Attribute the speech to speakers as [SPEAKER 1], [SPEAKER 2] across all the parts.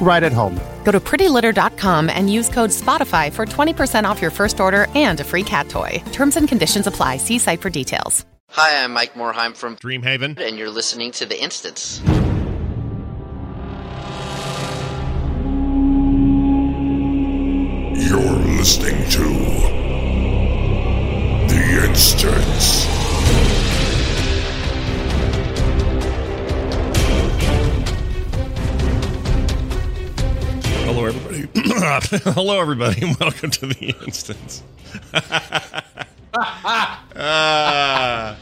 [SPEAKER 1] right at home.
[SPEAKER 2] Go to prettylitter.com and use code SPOTIFY for 20% off your first order and a free cat toy. Terms and conditions apply. See site for details.
[SPEAKER 3] Hi, I'm Mike Morhaime from
[SPEAKER 4] Dreamhaven.
[SPEAKER 3] and you're listening to The Instance.
[SPEAKER 5] You're listening to The Instance.
[SPEAKER 4] Hello, everybody. Hello, everybody, and welcome to the instance. uh,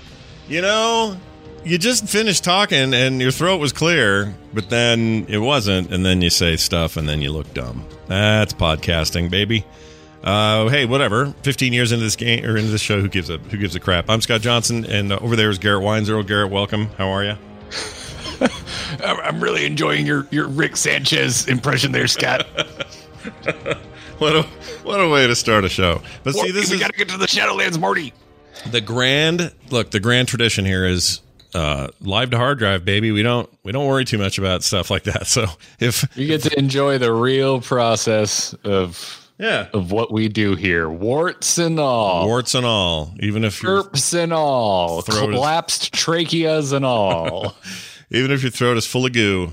[SPEAKER 4] you know, you just finished talking and your throat was clear, but then it wasn't, and then you say stuff and then you look dumb. That's podcasting, baby. Uh, hey, whatever. Fifteen years into this game or into this show, who gives a who gives a crap? I'm Scott Johnson, and uh, over there is Garrett Weinzierl. Garrett, welcome. How are you?
[SPEAKER 6] I'm I'm really enjoying your, your Rick Sanchez impression there, Scott.
[SPEAKER 4] What a what a way to start a show. But see, this
[SPEAKER 6] we
[SPEAKER 4] is
[SPEAKER 6] got to get to the Shadowlands, Marty.
[SPEAKER 4] the grand look the grand tradition here is uh live to hard drive baby we don't we don't worry too much about stuff like that so if
[SPEAKER 6] You get to enjoy the real process of
[SPEAKER 4] yeah
[SPEAKER 6] of what we do here, warts and all,
[SPEAKER 4] warts and all even if you're
[SPEAKER 6] burps and all,
[SPEAKER 4] Throat is-
[SPEAKER 6] collapsed tracheas and all.
[SPEAKER 4] Even if your throat is full of goo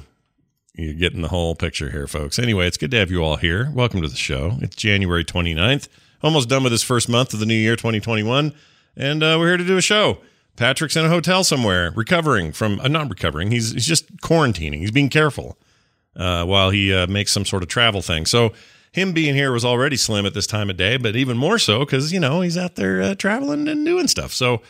[SPEAKER 4] you're getting the whole picture here folks. Anyway it's good to have you all here. Welcome to the show. It's january 29th almost done with this first month of the new year 2021 and uh, we're here to do a show. Patrick's in a hotel somewhere recovering from uh, not recovering. He's, he's just quarantining. He's being careful uh, while he uh, makes some sort of travel thing. So him being here was already slim at this time of day, but even more so because you know he's out there uh, traveling and doing stuff. So,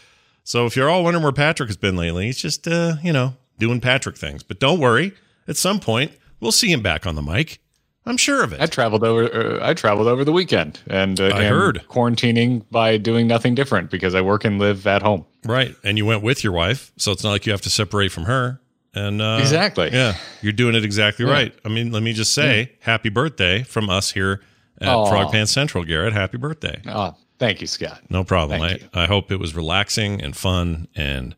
[SPEAKER 4] so if you're all wondering where Patrick has been lately, he's just uh, you know doing Patrick things. But don't worry, at some point we'll see him back on the mic. I'm sure of it.
[SPEAKER 6] I traveled over. Uh, I traveled over the weekend, and uh,
[SPEAKER 4] I heard.
[SPEAKER 6] quarantining by doing nothing different because I work and live at home.
[SPEAKER 4] right, and you went with your wife, so it's not like you have to separate from her. And uh,
[SPEAKER 6] Exactly.
[SPEAKER 4] yeah, you're doing it exactly right. I mean, let me just say, happy birthday from us here at
[SPEAKER 6] Aw.
[SPEAKER 4] Frog Pants Central, Garrett. Happy birthday.
[SPEAKER 6] Oh, thank you, Scott.
[SPEAKER 4] No problem.
[SPEAKER 6] Thank
[SPEAKER 4] I, I hope it was relaxing and fun and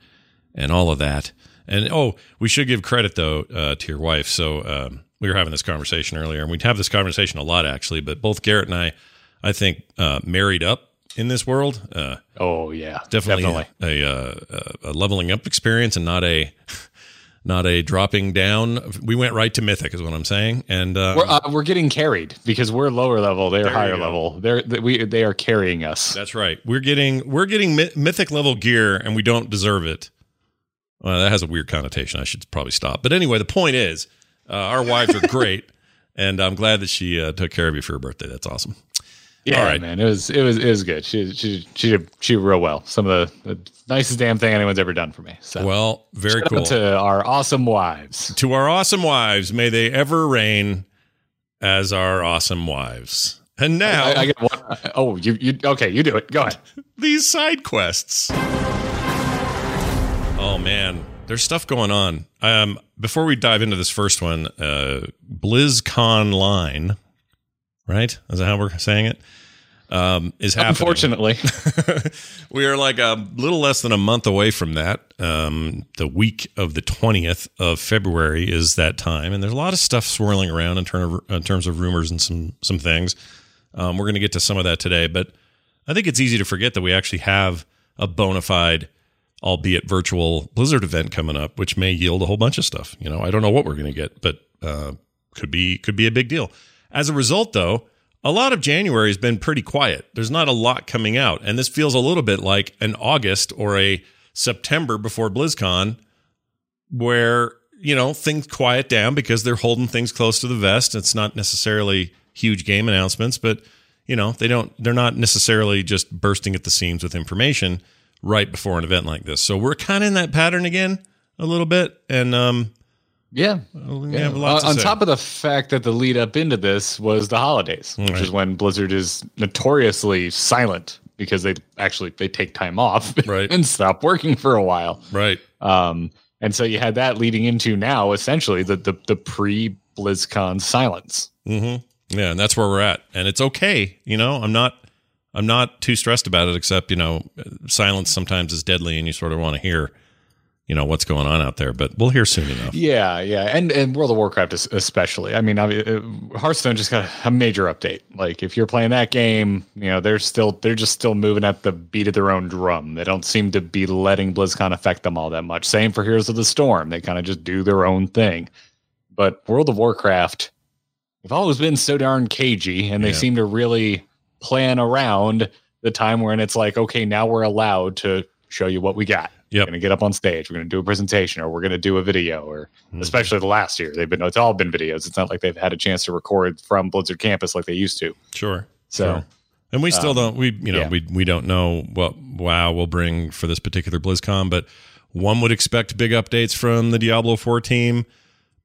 [SPEAKER 4] and all of that. And oh, we should give credit though uh, to your wife. So um, we were having this conversation earlier, and we'd have this conversation a lot actually. But both Garrett and I, I think, uh, married up in this world. Uh,
[SPEAKER 6] Oh yeah,
[SPEAKER 4] definitely, a, uh, a leveling up experience and not a not a dropping down. We went right to mythic, is what I'm saying. And um,
[SPEAKER 6] We're, uh, we're getting carried because we're lower level. They're higher level. They're they, we they are carrying us.
[SPEAKER 4] That's right. We're getting we're getting mythic level gear, and we don't deserve it. Well, that has a weird connotation. I should probably stop. But anyway, the point is, uh, our wives are great, and I'm glad that she uh, took care of you for your birthday. That's awesome.
[SPEAKER 6] Yeah,
[SPEAKER 4] All right.
[SPEAKER 6] man, it was it was it was good. She she she did she did real well. Some of the, the nicest damn thing anyone's ever done for me. So
[SPEAKER 4] Well, very
[SPEAKER 6] shout
[SPEAKER 4] cool.
[SPEAKER 6] to our awesome wives.
[SPEAKER 4] to our awesome wives, may they ever reign as our awesome wives. And now
[SPEAKER 6] I, I get one. Oh, you you okay? You do it. Go ahead.
[SPEAKER 4] these side quests. Oh man, there's stuff going on. Um, before we dive into this first one, uh, BlizzConline, right? Is that how we're saying it? Um, is happening.
[SPEAKER 6] Unfortunately,
[SPEAKER 4] we are like a little less than a month away from that. Um, the week of the 20th of February is that time, and there's a lot of stuff swirling around in, term of, in terms of rumors and some some things. Um, we're going to get to some of that today, but I think it's easy to forget that we actually have a bona fide, albeit virtual, Blizzard event coming up, which may yield a whole bunch of stuff. You know, I don't know what we're going to get, but uh, could be could be a big deal. As a result, though, a lot of January has been pretty quiet. There's not a lot coming out, and this feels a little bit like an August or a September before BlizzCon, where you know things quiet down because they're holding things close to the vest. It's not necessarily huge game announcements, but you know they don't they're not necessarily just bursting at the seams with information right before an event like this. So we're kind of in that pattern again a little bit, and um,
[SPEAKER 6] yeah.
[SPEAKER 4] we
[SPEAKER 6] Yeah.
[SPEAKER 4] have a lot to
[SPEAKER 6] on
[SPEAKER 4] say.
[SPEAKER 6] top of the fact that the lead up into this was the holidays, which
[SPEAKER 4] Right.
[SPEAKER 6] is when Blizzard is notoriously silent because they actually they take time off
[SPEAKER 4] Right.
[SPEAKER 6] and stop working for a while.
[SPEAKER 4] Right.
[SPEAKER 6] Um, and so you had that leading into now essentially the the, the pre BlizzCon silence.
[SPEAKER 4] hmm Yeah, and that's where we're at, and it's okay. You know, I'm not, I'm not too stressed about it. Except, you know, silence sometimes is deadly, and you sort of want to hear, you know, what's going on out there. But we'll hear soon enough.
[SPEAKER 6] Yeah, yeah, and and World of Warcraft is especially. I mean, uh, Hearthstone just got a major update. Like if you're playing that game, you know they're still they're just still moving at the beat of their own drum. They don't seem to be letting BlizzCon affect them all that much. Same for Heroes of the Storm. They kind of just do their own thing. But World of Warcraft, they've always been so darn cagey, and they
[SPEAKER 4] Yeah.
[SPEAKER 6] seem to really plan around the time when it's like, okay, now we're allowed to show you what we got.
[SPEAKER 4] Yep.
[SPEAKER 6] We're gonna get up on stage. We're gonna do a presentation, or we're gonna do a video, or
[SPEAKER 4] Mhm.
[SPEAKER 6] especially the last year, they've been it's all been videos. It's not like they've had a chance to record from Blizzard campus like they used to.
[SPEAKER 4] Sure.
[SPEAKER 6] So
[SPEAKER 4] Sure. And we still
[SPEAKER 6] um,
[SPEAKER 4] don't. We you know
[SPEAKER 6] yeah.
[SPEAKER 4] we we don't know what WoW will bring for this particular BlizzCon, but one would expect big updates from the Diablo Four team,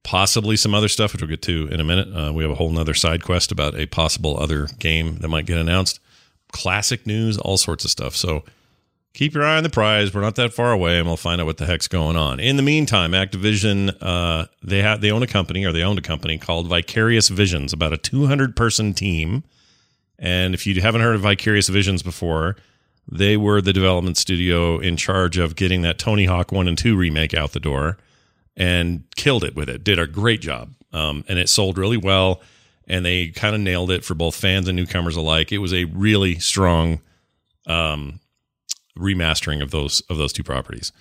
[SPEAKER 4] possibly some other stuff, which we'll get to in a minute. Uh, we have a whole nother side quest about a possible other game that might get announced. Classic news, all sorts of stuff. So keep your eye on the prize. We're not that far away, and we'll find out what the heck's going on. In the meantime, Activision uh, they have they own a company or they owned a company called Vicarious Visions, about a 200 person team. And if you haven't heard of Vicarious Visions before, they were the development studio in charge of getting that Tony Hawk 1 and 2 remake out the door and killed it with it. Did a great job. Um, and it sold really well. And they kind of nailed it for both fans and newcomers alike. It was a really strong um, remastering of those of those two properties.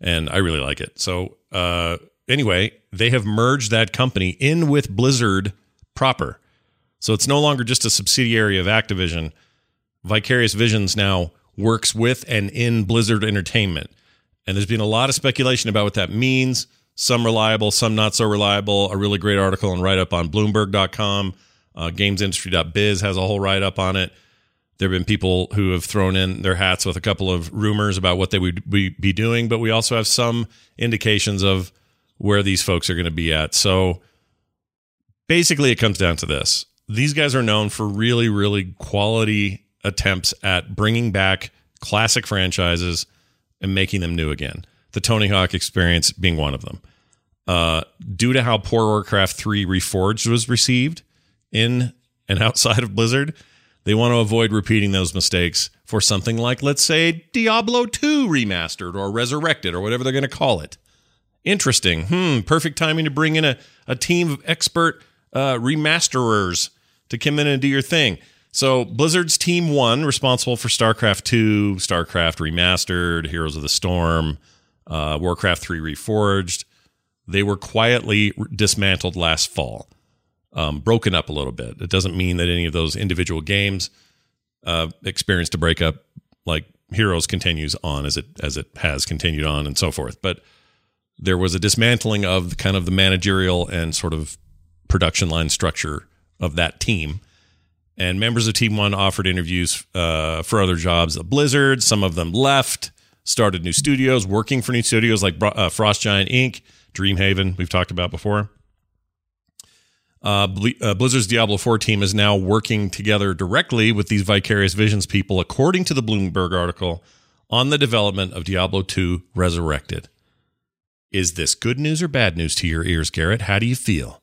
[SPEAKER 4] And I really like it. So uh, anyway, they have merged that company in with Blizzard proper. So it's no longer just a subsidiary of Activision. Vicarious Visions now works with and in Blizzard Entertainment. And there's been a lot of speculation about what that means. Some reliable, some not so reliable. A really great article and write up on Bloomberg.com. Uh, GamesIndustry.biz has a whole write up on it. There have been people who have thrown in their hats with a couple of rumors about what they would be, be doing, but we also have some indications of where these folks are going to be at. So basically, it comes down to this these guys are known for really, really quality attempts at bringing back classic franchises and making them new again. The Tony Hawk experience being one of them. Uh, due to how poor Warcraft 3 Reforged was received in and outside of Blizzard, they want to avoid repeating those mistakes for something like, let's say, Diablo 2 remastered or resurrected or whatever they're going to call it. Interesting. Hmm. Perfect timing to bring in a, a team of expert uh, remasterers to come in and do your thing. So Blizzard's Team One, responsible for StarCraft Two, StarCraft Remastered, Heroes of the Storm, uh, Warcraft Three Reforged, they were quietly dismantled last fall, um, broken up a little bit. It doesn't mean that any of those individual games uh, experienced a breakup. Like Heroes continues on as it as it has continued on, and so forth. But there was a dismantling of kind of the managerial and sort of production line structure of that team. And members of Team One offered interviews uh, for other jobs at Blizzard. Some of them left, started new studios, working for new studios like uh, Frost Giant Inc., Dreamhaven, we've talked about before. Uh, uh, Blizzard's Diablo 4 team is now working together directly with these Vicarious Visions people, according to the Bloomberg article, on the development of Diablo 2 Resurrected. Is this good news or bad news to your ears, Garrett? How do you feel?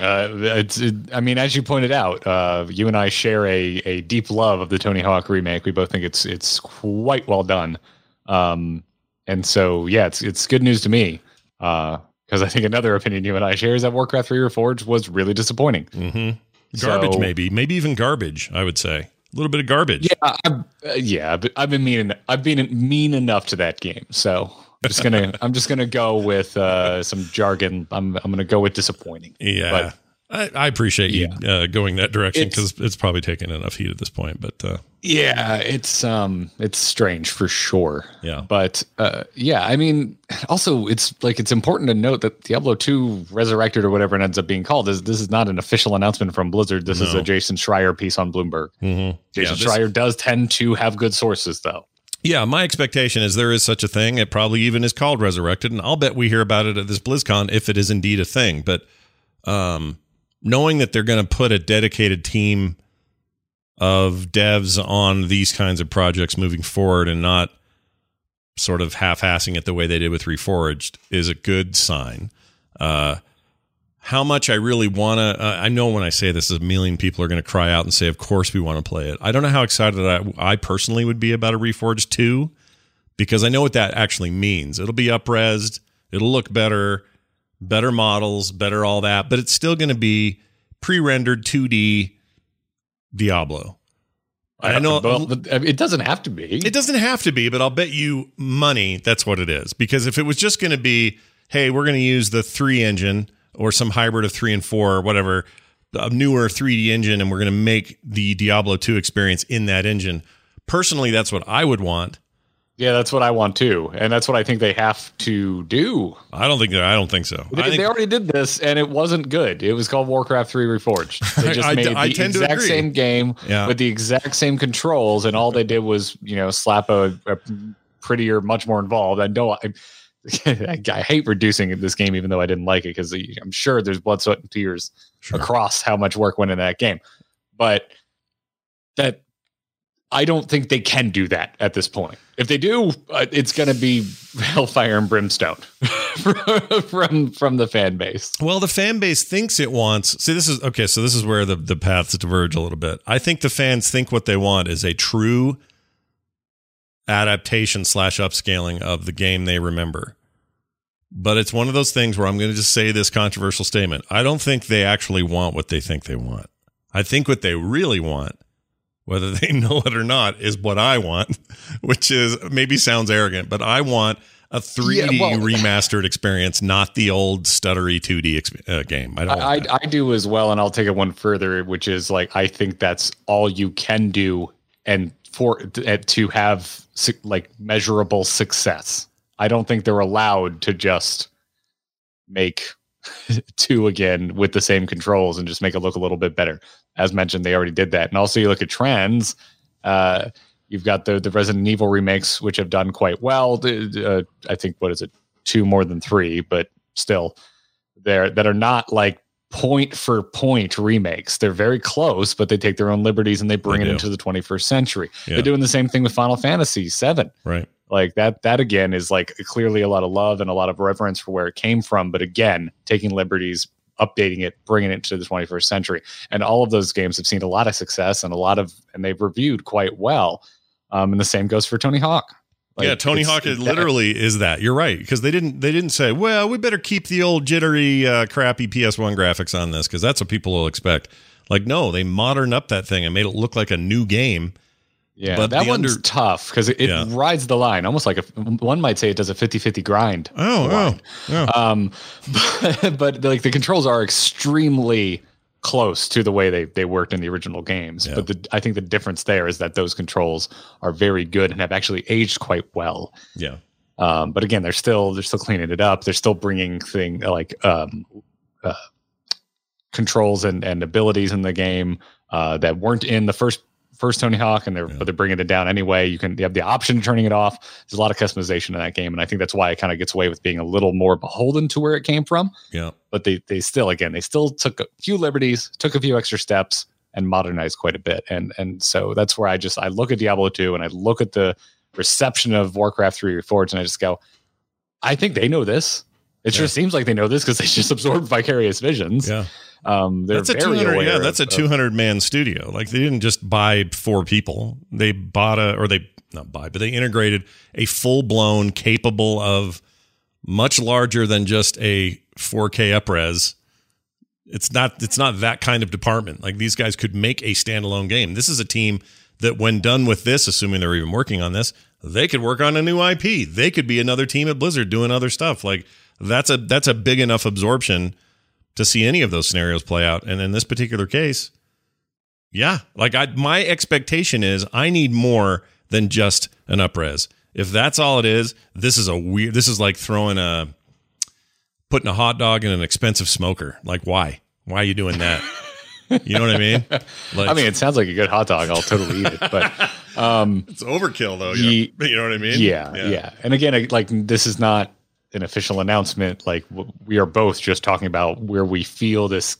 [SPEAKER 6] Uh, it's, it, I mean, as you pointed out, uh, you and I share a, a deep love of the Tony Hawk remake. We both think it's it's quite well done, um, and so yeah, it's it's good news to me. Because I think another opinion you and I share is that Warcraft Three Reforged was really disappointing.
[SPEAKER 4] Mm-hmm. Garbage,
[SPEAKER 6] So-
[SPEAKER 4] maybe, maybe even garbage. I would say a little bit of garbage.
[SPEAKER 6] Yeah, I've, uh, yeah, but I've been mean. I've been mean enough to that game, so just gonna I'm just gonna go with uh, some jargon. I'm I'm gonna go with disappointing.
[SPEAKER 4] Yeah.
[SPEAKER 6] But-
[SPEAKER 4] I, I appreciate you uh, going that direction because it's probably taken enough heat at this point. But uh,
[SPEAKER 6] Yeah, it's um it's strange for sure.
[SPEAKER 4] Yeah.
[SPEAKER 6] But uh yeah, I mean also it's like it's important to note that Diablo 2 Resurrected or whatever it ends up being called is this is not an official announcement from Blizzard. This is a Jason Schreier piece on Bloomberg.
[SPEAKER 4] mhm.
[SPEAKER 6] Jason
[SPEAKER 4] Yeah, this-
[SPEAKER 6] Schreier does tend to have good sources though.
[SPEAKER 4] Yeah, my expectation is there is such a thing. It probably even is called Resurrected, and I'll bet we hear about it at this BlizzCon if it is indeed a thing. But um, knowing that they're going to put a dedicated team of devs on these kinds of projects moving forward and not sort of half-assing it the way they did with Reforged is a good sign. Uh, how much I really want to, uh, I know when I say this, a million people are going to cry out and say, of course we want to play it. I don't know how excited I, I personally would be about a Reforged 2 because I know what that actually means. It'll be upresed, it'll look better, better models, better all that, but it's still going to be pre-rendered 2D Diablo. I know
[SPEAKER 6] it doesn't have to be.
[SPEAKER 4] it doesn't have to be, but I'll bet you money that's what it is. Because if it was just going to be, hey, we're going to use the three engine or some hybrid of three and four or whatever, a newer 3D engine, and we're going to make the Diablo 2 experience in that engine. Personally, that's what I would want.
[SPEAKER 6] Yeah, that's what I want too, and that's what I think they have to do.
[SPEAKER 4] I don't think that. I don't think so.
[SPEAKER 6] They,
[SPEAKER 4] I think,
[SPEAKER 6] they already did this, and it wasn't good. It was called Warcraft Three Reforged. They just
[SPEAKER 4] I-
[SPEAKER 6] made
[SPEAKER 4] I
[SPEAKER 6] the
[SPEAKER 4] tend
[SPEAKER 6] exact same game
[SPEAKER 4] Yeah.
[SPEAKER 6] with the exact same controls, and all they did was you know slap a, a prettier, much more involved. I know I, I hate reducing this game, even though I didn't like it, because I'm sure there's blood, sweat, and tears
[SPEAKER 4] Sure.
[SPEAKER 6] across how much work went in that game. But that I don't think they can do that at this point. If they do, uh, it's going to be hellfire and brimstone from from the fan base.
[SPEAKER 4] Well, the fan base thinks it wants. See, this is okay. So this is where the the paths diverge a little bit. I think the fans think what they want is a true adaptation slash upscaling of the game they remember. But it's one of those things where I'm going to just say this controversial statement. I don't think they actually want what they think they want. I think what they really want, whether they know it or not, is what I want, which is maybe sounds arrogant, but I want a 3D
[SPEAKER 6] well-
[SPEAKER 4] remastered experience, not the old stuttery 2D exp- uh, game. I don't.
[SPEAKER 6] I. I do as well, and I'll take it one further, which is like I think that's all you can do, and for to have like measurable success. I don't think they're allowed to just make two again with the same controls and just make it look a little bit better. As mentioned, they already did that, and also you look at trends. Uh, you've got the the Resident Evil remakes, which have done quite well. Uh, I think what is it, two more than three, but still there that are not like point for point remakes. They're very close, but they take their own liberties and they bring
[SPEAKER 4] They
[SPEAKER 6] it
[SPEAKER 4] do.
[SPEAKER 6] into the 21st century.
[SPEAKER 4] Yeah.
[SPEAKER 6] They're doing the same thing with Final Fantasy VII.
[SPEAKER 4] right.
[SPEAKER 6] Like that, that again is like clearly a lot of love and a lot of reverence for where it came from. But again, taking liberties, updating it, bringing it to the 21st century. And all of those games have seen a lot of success and a lot of, and they've reviewed quite well. Um, and the same goes for Tony Hawk. Like,
[SPEAKER 4] yeah, Tony Hawk
[SPEAKER 6] that-
[SPEAKER 4] literally is that. You're right because they didn't they didn't say, well, we better keep the old jittery, uh, crappy PS1 graphics on this because that's what people will expect. Like, no, they modern up that thing and made it look like a new game.
[SPEAKER 6] Yeah,
[SPEAKER 4] But
[SPEAKER 6] that one's
[SPEAKER 4] under-
[SPEAKER 6] tough because it, it
[SPEAKER 4] Yeah.
[SPEAKER 6] rides the line almost like a one might say it does a 50-50 grind.
[SPEAKER 4] Oh, oh, oh.
[SPEAKER 6] Um, but, but like the controls are extremely close to the way they, they worked in the original games.
[SPEAKER 4] Yeah.
[SPEAKER 6] But the, I think the difference there is that those controls are very good and have actually aged quite well.
[SPEAKER 4] yeah,
[SPEAKER 6] Um, but again, they're still they're still cleaning it up. They're still bringing thing like um, uh, controls and, and abilities in the game uh, that weren't in the first first Tony Hawk, and they're
[SPEAKER 4] Yeah.
[SPEAKER 6] but they're bringing it down anyway. You can you have the option of turning it off. There's a lot of customization in that game, and I think that's why it kind of gets away with being a little more beholden to where it came from.
[SPEAKER 4] yeah.
[SPEAKER 6] But they they still again they still took a few liberties, took a few extra steps, and modernized quite a bit. And and so that's where I just I look at Diablo 2 and I look at the reception of Warcraft 3 Reforged and I just go, I think they know this. It sure seems like they know this because they just absorbed Vicarious Visions.
[SPEAKER 4] Yeah,
[SPEAKER 6] Um,
[SPEAKER 4] that's a
[SPEAKER 6] very
[SPEAKER 4] two hundred.
[SPEAKER 6] aware
[SPEAKER 4] Yeah, that's a
[SPEAKER 6] of-
[SPEAKER 4] two hundred man studio. Like they didn't just buy four people. They bought a, or they not buy, but they integrated a full blown, capable of much larger than just a 4K upres. It's not. It's not that kind of department. Like these guys could make a standalone game. This is a team that, when done with this, assuming they're even working on this, they could work on a new IP. They could be another team at Blizzard doing other stuff. Like that's a that's a big enough absorption to see any of those scenarios play out. And in this particular case, yeah, like I my expectation is I need more than just an upres. If that's all it is, this is a weird. This is like throwing a putting a hot dog in an expensive smoker. Like why? Why are you doing that? You know what I mean? Like,
[SPEAKER 6] I mean, it sounds like a good hot dog. I'll totally eat it. But um,
[SPEAKER 4] it's overkill though.
[SPEAKER 6] Ye-
[SPEAKER 4] You know, you know what I mean?
[SPEAKER 6] yeah, yeah, And again, I- like this is not an official announcement. Like w- we are both just talking about where we feel this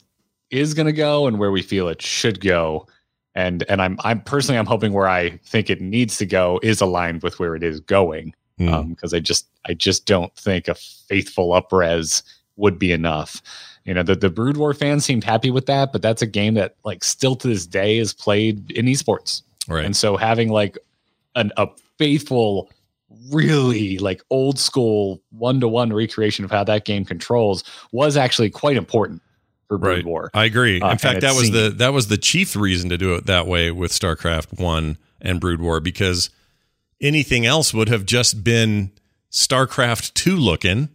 [SPEAKER 6] is going to go and where we feel it should go. and and I'm I'm personally I'm hoping where I think it needs to go is aligned with where it is going
[SPEAKER 4] hmm.
[SPEAKER 6] um, because I just I just don't think a faithful upres would be enough. You know, the the Brood War fans seemed happy with that, but that's a game that like still to this day is played in esports.
[SPEAKER 4] right.
[SPEAKER 6] And so having like an a faithful, really like old school one to one recreation of how that game controls was actually quite important for Brood
[SPEAKER 4] Right.
[SPEAKER 6] War.
[SPEAKER 4] I agree.
[SPEAKER 6] Uh,
[SPEAKER 4] In fact, that was the that was the chief reason to do it that way with StarCraft One and Brood War because anything else would have just been StarCraft Two looking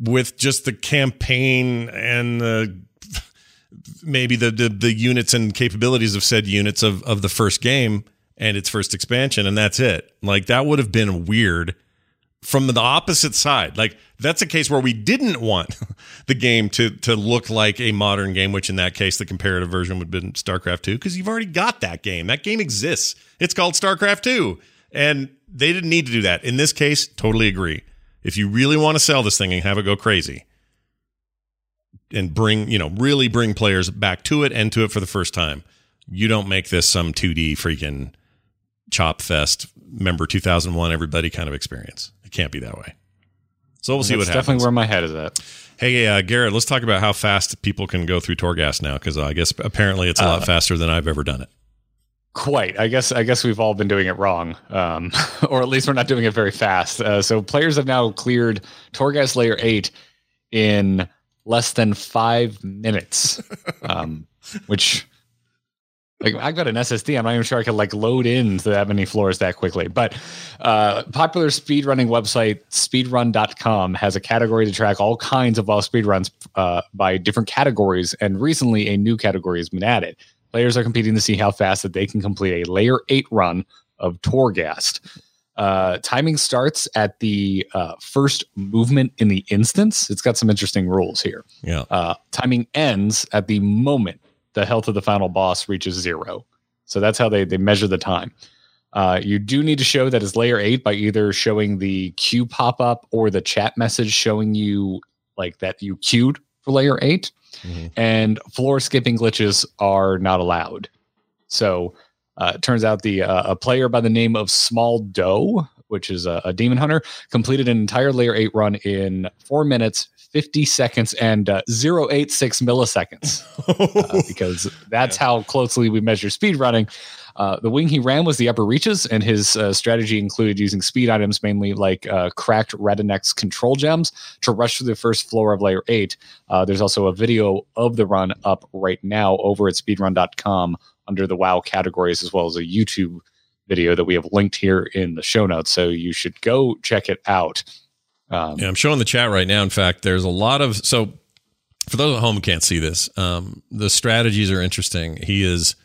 [SPEAKER 4] with just the campaign and the maybe the, the the units and capabilities of said units of of the first game and its first expansion, and that's it. Like that would have been weird from the opposite side. Like that's a case where we didn't want the game to to look like a modern game, which in that case the comparative version would have been StarCraft 2 because you've already got that game. That game exists. It's called StarCraft 2. And they didn't need to do that. In this case, totally agree. If you really want to sell this thing and have it go crazy and bring, you know, really bring players back to it and to it for the first time, you don't make this some 2D freaking chop fest member 2001 everybody kind of experience. It can't be that way. So we'll see
[SPEAKER 6] That's
[SPEAKER 4] what
[SPEAKER 6] definitely where my head is at.
[SPEAKER 4] hey, uh, Garrett, let's talk about how fast people can go through Torghast now because I guess apparently it's a lot faster than I've ever done it.
[SPEAKER 6] Quite. I guess. I guess we've all been doing it wrong, um, or at least we're not doing it very fast. Uh, so players have now cleared Torghast Layer Eight in less than five minutes, um, which. Like I've got an SSD, I'm not even sure I could like load into that many floors that quickly. But uh, popular speedrunning website speedrun.com has a category to track all kinds of all speedruns uh, by different categories, and recently a new category has been added. Players are competing to see how fast that they can complete a layer eight run of Torghast. Uh, timing starts at the uh, first movement in the instance. It's got some interesting rules here.
[SPEAKER 4] Yeah.
[SPEAKER 6] Uh, timing ends at the moment the health of the final boss reaches zero. So that's how they, they measure the time. Uh, you do need to show that it's layer eight by either showing the queue pop up or the chat message showing you like that you queued for layer 8
[SPEAKER 4] Mhm.
[SPEAKER 6] And floor skipping glitches are not allowed. So uh, it turns out the uh, a player by the name of Small Doe, which is a, a demon hunter, completed an entire layer eight run in four minutes, 50 seconds, and uh, 086 milliseconds uh, because that's how closely we measure speed running. Uh, the wing he ran was the upper reaches, and his uh, strategy included using speed items, mainly like uh, cracked Radinax control gems, to rush through the first floor of layer 8. Uh, there's also a video of the run up right now over at speedrun.com under the WoW categories, as well as a YouTube video that we have linked here in the show notes. So you should go check it out. Um,
[SPEAKER 4] Yeah, I'm showing the chat right now. In fact, there's a lot of so for those at home who can't see this, um, the strategies are interesting. He is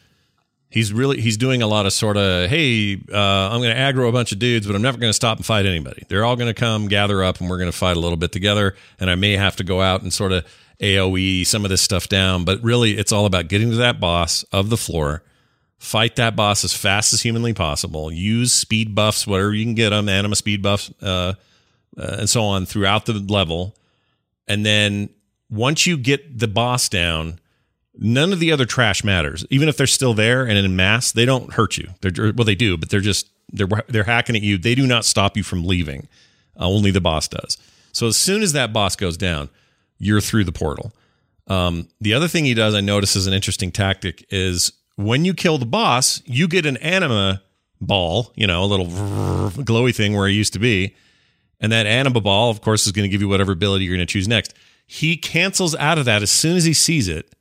[SPEAKER 4] he's really he's doing a lot of sort of hey, uh, I'm going to aggro a bunch of dudes, but I'm never going to stop and fight anybody. They're all going to come gather up, and we're going to fight a little bit together. And I may have to go out and sort of AOE some of this stuff down, but really, it's all about getting to that boss of the floor. Fight that boss as fast as humanly possible. Use speed buffs, whatever you can get them, anima speed buffs, uh, uh, and so on throughout the level. And then once you get the boss down, none of the other trash matters. Even if they're still there and in mass, they don't hurt you. They're well, they do, but they're just they're they're hacking at you. They do not stop you from leaving. Uh, only the boss does. So as soon as that boss goes down, you're through the portal. Um, the other thing he does, I notice, is an interesting tactic is when you kill the boss, you get an anima ball, you know, a little glowy thing where it used to be. And that anima ball, of course, is going to give you whatever ability you're going to choose next. He cancels out of that as soon as he sees it,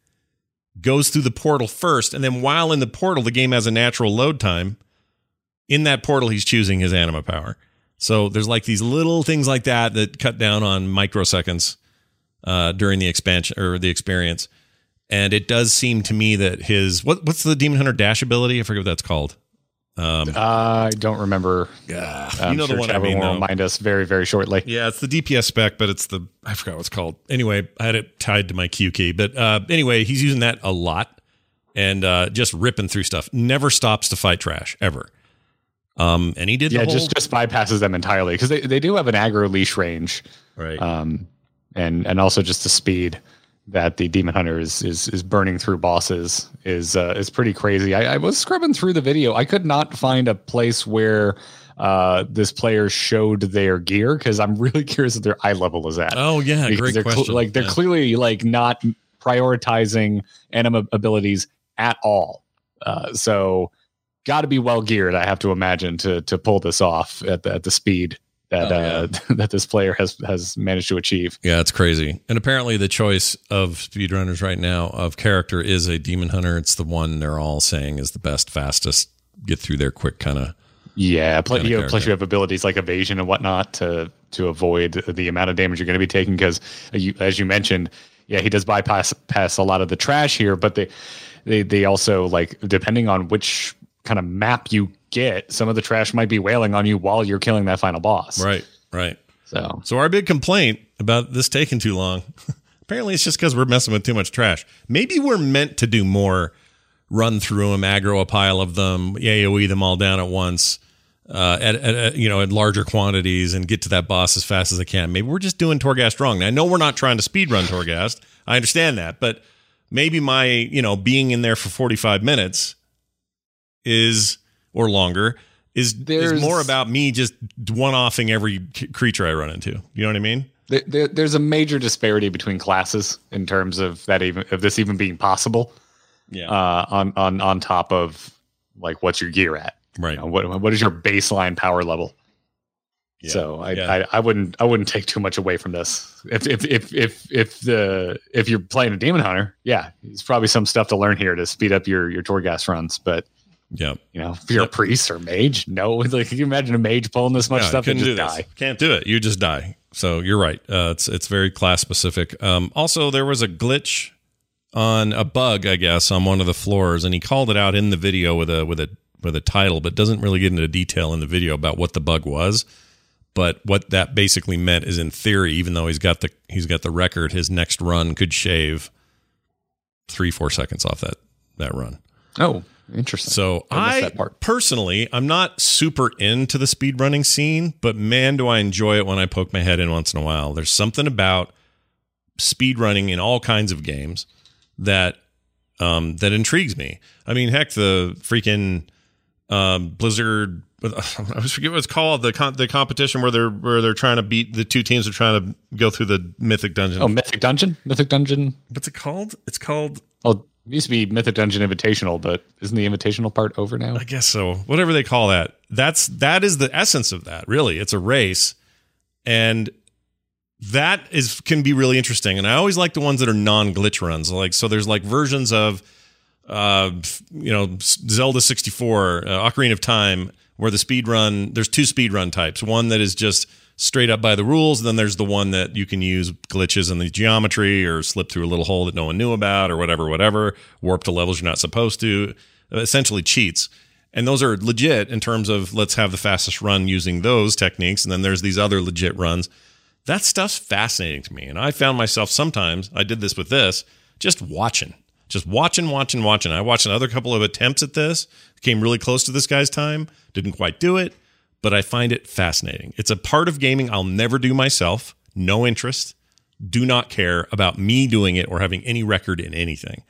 [SPEAKER 4] goes through the portal first, and then while in the portal, the game has a natural load time. In that portal, he's choosing his anima power. So there's like these little things like that that cut down on microseconds uh, during the expansion or the experience. And it does seem to me that his what what's the Demon Hunter dash ability? I forget what that's called. Um,
[SPEAKER 6] I don't remember.
[SPEAKER 4] yeah,
[SPEAKER 6] I'm
[SPEAKER 4] you know
[SPEAKER 6] sure
[SPEAKER 4] the one I
[SPEAKER 6] Chad will
[SPEAKER 4] mean. though.
[SPEAKER 6] remind us very, very shortly.
[SPEAKER 4] Yeah, it's the DPS spec, but it's the I forgot what it's called. Anyway, I had it tied to my Q key, but uh, anyway, he's using that a lot and uh, just ripping through stuff. Never stops to fight trash ever. Um, and he did
[SPEAKER 6] Yeah,
[SPEAKER 4] the whole
[SPEAKER 6] just just bypasses them entirely because they, they do have an aggro leash range,
[SPEAKER 4] right.
[SPEAKER 6] um, and and also just the speed. That the demon hunter is is is burning through bosses is uh, is pretty crazy. I, I was scrubbing through the video. I could not find a place where uh, this player showed their gear because I'm really curious what their eye level is at.
[SPEAKER 4] Oh yeah,
[SPEAKER 6] Because
[SPEAKER 4] great
[SPEAKER 6] they're cl-
[SPEAKER 4] question.
[SPEAKER 6] like they're
[SPEAKER 4] Yeah.
[SPEAKER 6] clearly like not prioritizing anima abilities at all. Uh, so got to be well geared, I have to imagine, to to pull this off at the, at the speed that
[SPEAKER 4] Oh,
[SPEAKER 6] uh, that this player has has managed to achieve.
[SPEAKER 4] Yeah, it's crazy. And apparently, the choice of speedrunners right now of character is a demon hunter. It's the one they're all saying is the best, fastest, get through there quick kind of.
[SPEAKER 6] Yeah, pl- you know, plus you have abilities like evasion and whatnot to to avoid the amount of damage you're going to be taking. Because you, as you mentioned, yeah, he does bypass pass a lot of the trash here, but they they they also like depending on which kind of map you get, some of the trash might be wailing on you while you're killing that final boss.
[SPEAKER 4] Right, right.
[SPEAKER 6] So
[SPEAKER 4] So our big complaint about this taking too long, apparently, it's just because we're messing with too much trash. Maybe we're meant to do more, run through them, aggro a pile of them, AOE them all down at once. Uh, at, at, you know at larger quantities and get to that boss as fast as I can. Maybe we're just doing Torghast wrong. Now, I know we're not trying to speed run Torghast. I understand that, but maybe my you know being in there for forty five minutes is or longer is is
[SPEAKER 6] There's-
[SPEAKER 4] more about me just one offing every c- creature I run into. You know what I mean?
[SPEAKER 6] there, there, there's a major disparity between classes in terms of that even of this even being possible.
[SPEAKER 4] Yeah.
[SPEAKER 6] Uh, on on on top of like what's your gear at?
[SPEAKER 4] right.
[SPEAKER 6] You know, what what is your baseline power level?
[SPEAKER 4] Yeah.
[SPEAKER 6] So I,
[SPEAKER 4] Yeah.
[SPEAKER 6] I I wouldn't I wouldn't take too much away from this. If if if if if the if you're playing a demon hunter, yeah, there's probably some stuff to learn here to speed up your your Torghast runs. But
[SPEAKER 4] yeah.
[SPEAKER 6] you know, if you're a priest or mage, no. Like, can you imagine a mage pulling this much stuff and just die?
[SPEAKER 4] Can't do it. You just die. So you're right. Uh, it's it's very class specific. Um, also, there was a glitch on a bug, I guess, on one of the floors, and he called it out in the video with a with a with a title, but doesn't really get into detail in the video about what the bug was. But what that basically meant is, in theory, even though he's got the he's got the record, his next run could shave three four seconds off that that run.
[SPEAKER 6] Oh, interesting.
[SPEAKER 4] So
[SPEAKER 6] I
[SPEAKER 4] I personally, I'm not super into the speedrunning scene, but man, do I enjoy it when I poke my head in once in a while. There's something about speedrunning in all kinds of games that um, that intrigues me. I mean, heck, the freaking um, Blizzard. I forget what it's called. The con- the competition where they're where they're trying to beat the two teams are trying to go through the Mythic Dungeon.
[SPEAKER 6] oh, Mythic Dungeon, Mythic Dungeon.
[SPEAKER 4] What's it called? It's called
[SPEAKER 6] Oh, it used to be Mythic Dungeon Invitational, but isn't the Invitational part over now?
[SPEAKER 4] I guess so. Whatever they call that. That's that is the essence of that. Really, it's a race, and that is can be really interesting. And I always like the ones that are non glitch runs. Like so, there's like versions of, uh, you know, Zelda 64, uh, Ocarina of Time, where the speed run. There's two speed run types. One that is just straight up by the rules. Then there's the one that you can use glitches in the geometry or slip through a little hole that no one knew about or whatever, whatever. Warp to levels you're not supposed to. Essentially cheats. And those are legit in terms of let's have the fastest run using those techniques. And then there's these other legit runs. That stuff's fascinating to me. And I found myself sometimes, I did this with this, just watching, just watching, watching, watching. I watched another couple of attempts at this, came really close to this guy's time, didn't quite do it, but I find it fascinating. It's a part of gaming I'll never do myself, no interest, do not care about me doing it or having any record in anything.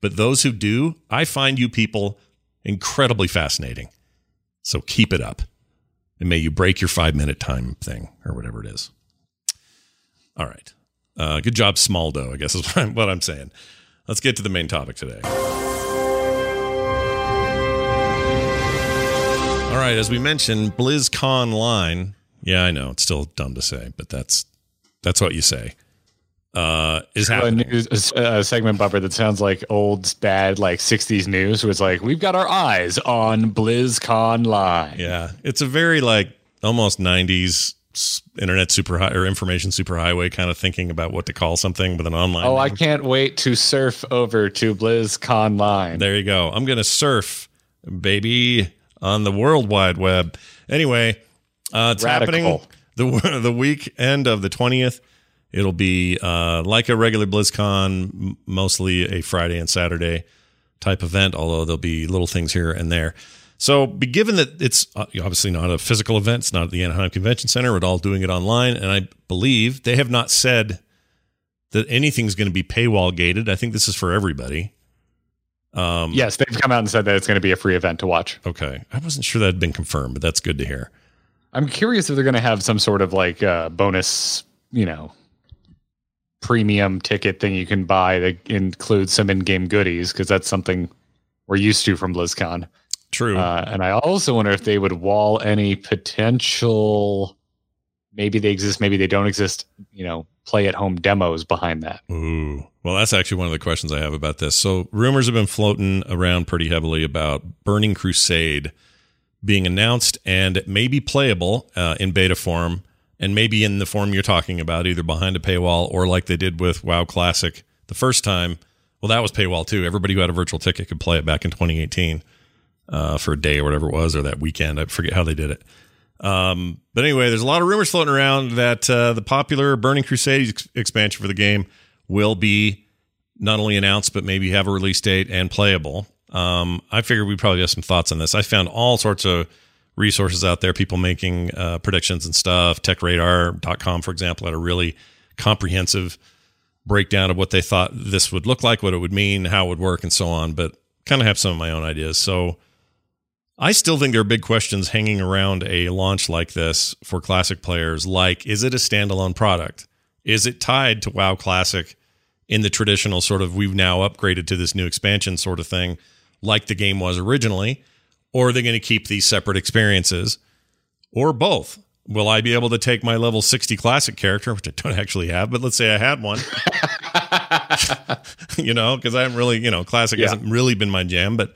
[SPEAKER 4] But those who do, I find you people incredibly fascinating. So keep it up. And may you break your five minute time thing or whatever it is. All right. Uh, good job, Smaldo, I guess is what I'm, what I'm saying. Let's get to the main topic today. All right. As we mentioned, BlizzConline. Yeah, I know. It's still dumb to say, but that's that's what you say. Uh, is
[SPEAKER 6] a news a, segment bumper that sounds like old bad like 60s news where it's like we've got our eyes on BlizzCon live.
[SPEAKER 4] Yeah, it's a very like almost '90s internet super high or information superhighway kind of thinking about what to call something with an online.
[SPEAKER 6] Oh, I can't wait to surf over to BlizzConline.
[SPEAKER 4] There you go. I'm gonna surf, baby, on the World Wide Web. Anyway, uh, it's happening
[SPEAKER 6] Radical.
[SPEAKER 4] the the weekend of the twentieth. It'll be uh, like a regular BlizzCon, mostly a Friday and Saturday type event, although there'll be little things here and there. So, be given that it's uh, obviously not a physical event, it's not at the Anaheim Convention Center, we're all doing it online, and I believe they have not said that anything's going to be paywall gated. I think this is for everybody. Um,
[SPEAKER 6] yes, they've come out and said that it's going to be a free event to watch.
[SPEAKER 4] Okay, I wasn't sure that had been confirmed, but that's good to hear.
[SPEAKER 6] I'm curious if they're going to have some sort of like uh, bonus, you know, premium ticket thing you can buy that includes some in-game goodies because that's something we're used to from BlizzCon.
[SPEAKER 4] True.
[SPEAKER 6] Uh, and I also wonder if they would wall any potential, maybe they exist, maybe they don't exist, you know, play at home demos behind that.
[SPEAKER 4] Ooh. Well, that's actually one of the questions I have about this. So, rumors have been floating around pretty heavily about Burning Crusade being announced and maybe playable uh, in beta form and maybe in the form you're talking about, either behind a paywall or like they did with WoW Classic the first time. Well, that was paywall too. Everybody who had a virtual ticket could play it back in 2018 uh, for a day or whatever it was, or that weekend. I forget how they did it. Um, but anyway, there's a lot of rumors floating around that uh, the popular Burning Crusade ex- expansion for the game will be not only announced, but maybe have a release date and playable. Um, I figured we probably have some thoughts on this. I found all sorts of resources out there, people making uh, predictions and stuff. TechRadar.com, for example, had a really comprehensive breakdown of what they thought this would look like, what it would mean, how it would work, and so on. But kind of have some of my own ideas. So I still think there are big questions hanging around a launch like this for classic players. Like, is it a standalone product? Is it tied to WoW Classic in the traditional sort of we've now upgraded to this new expansion sort of thing, like the game was originally? Or are they going to keep these separate experiences? Or both? Will I be able to take my level 60 classic character, which I don't actually have, but let's say I had one, you know, because I haven't really, you know, classic
[SPEAKER 6] Yeah.
[SPEAKER 4] hasn't really been my jam, but,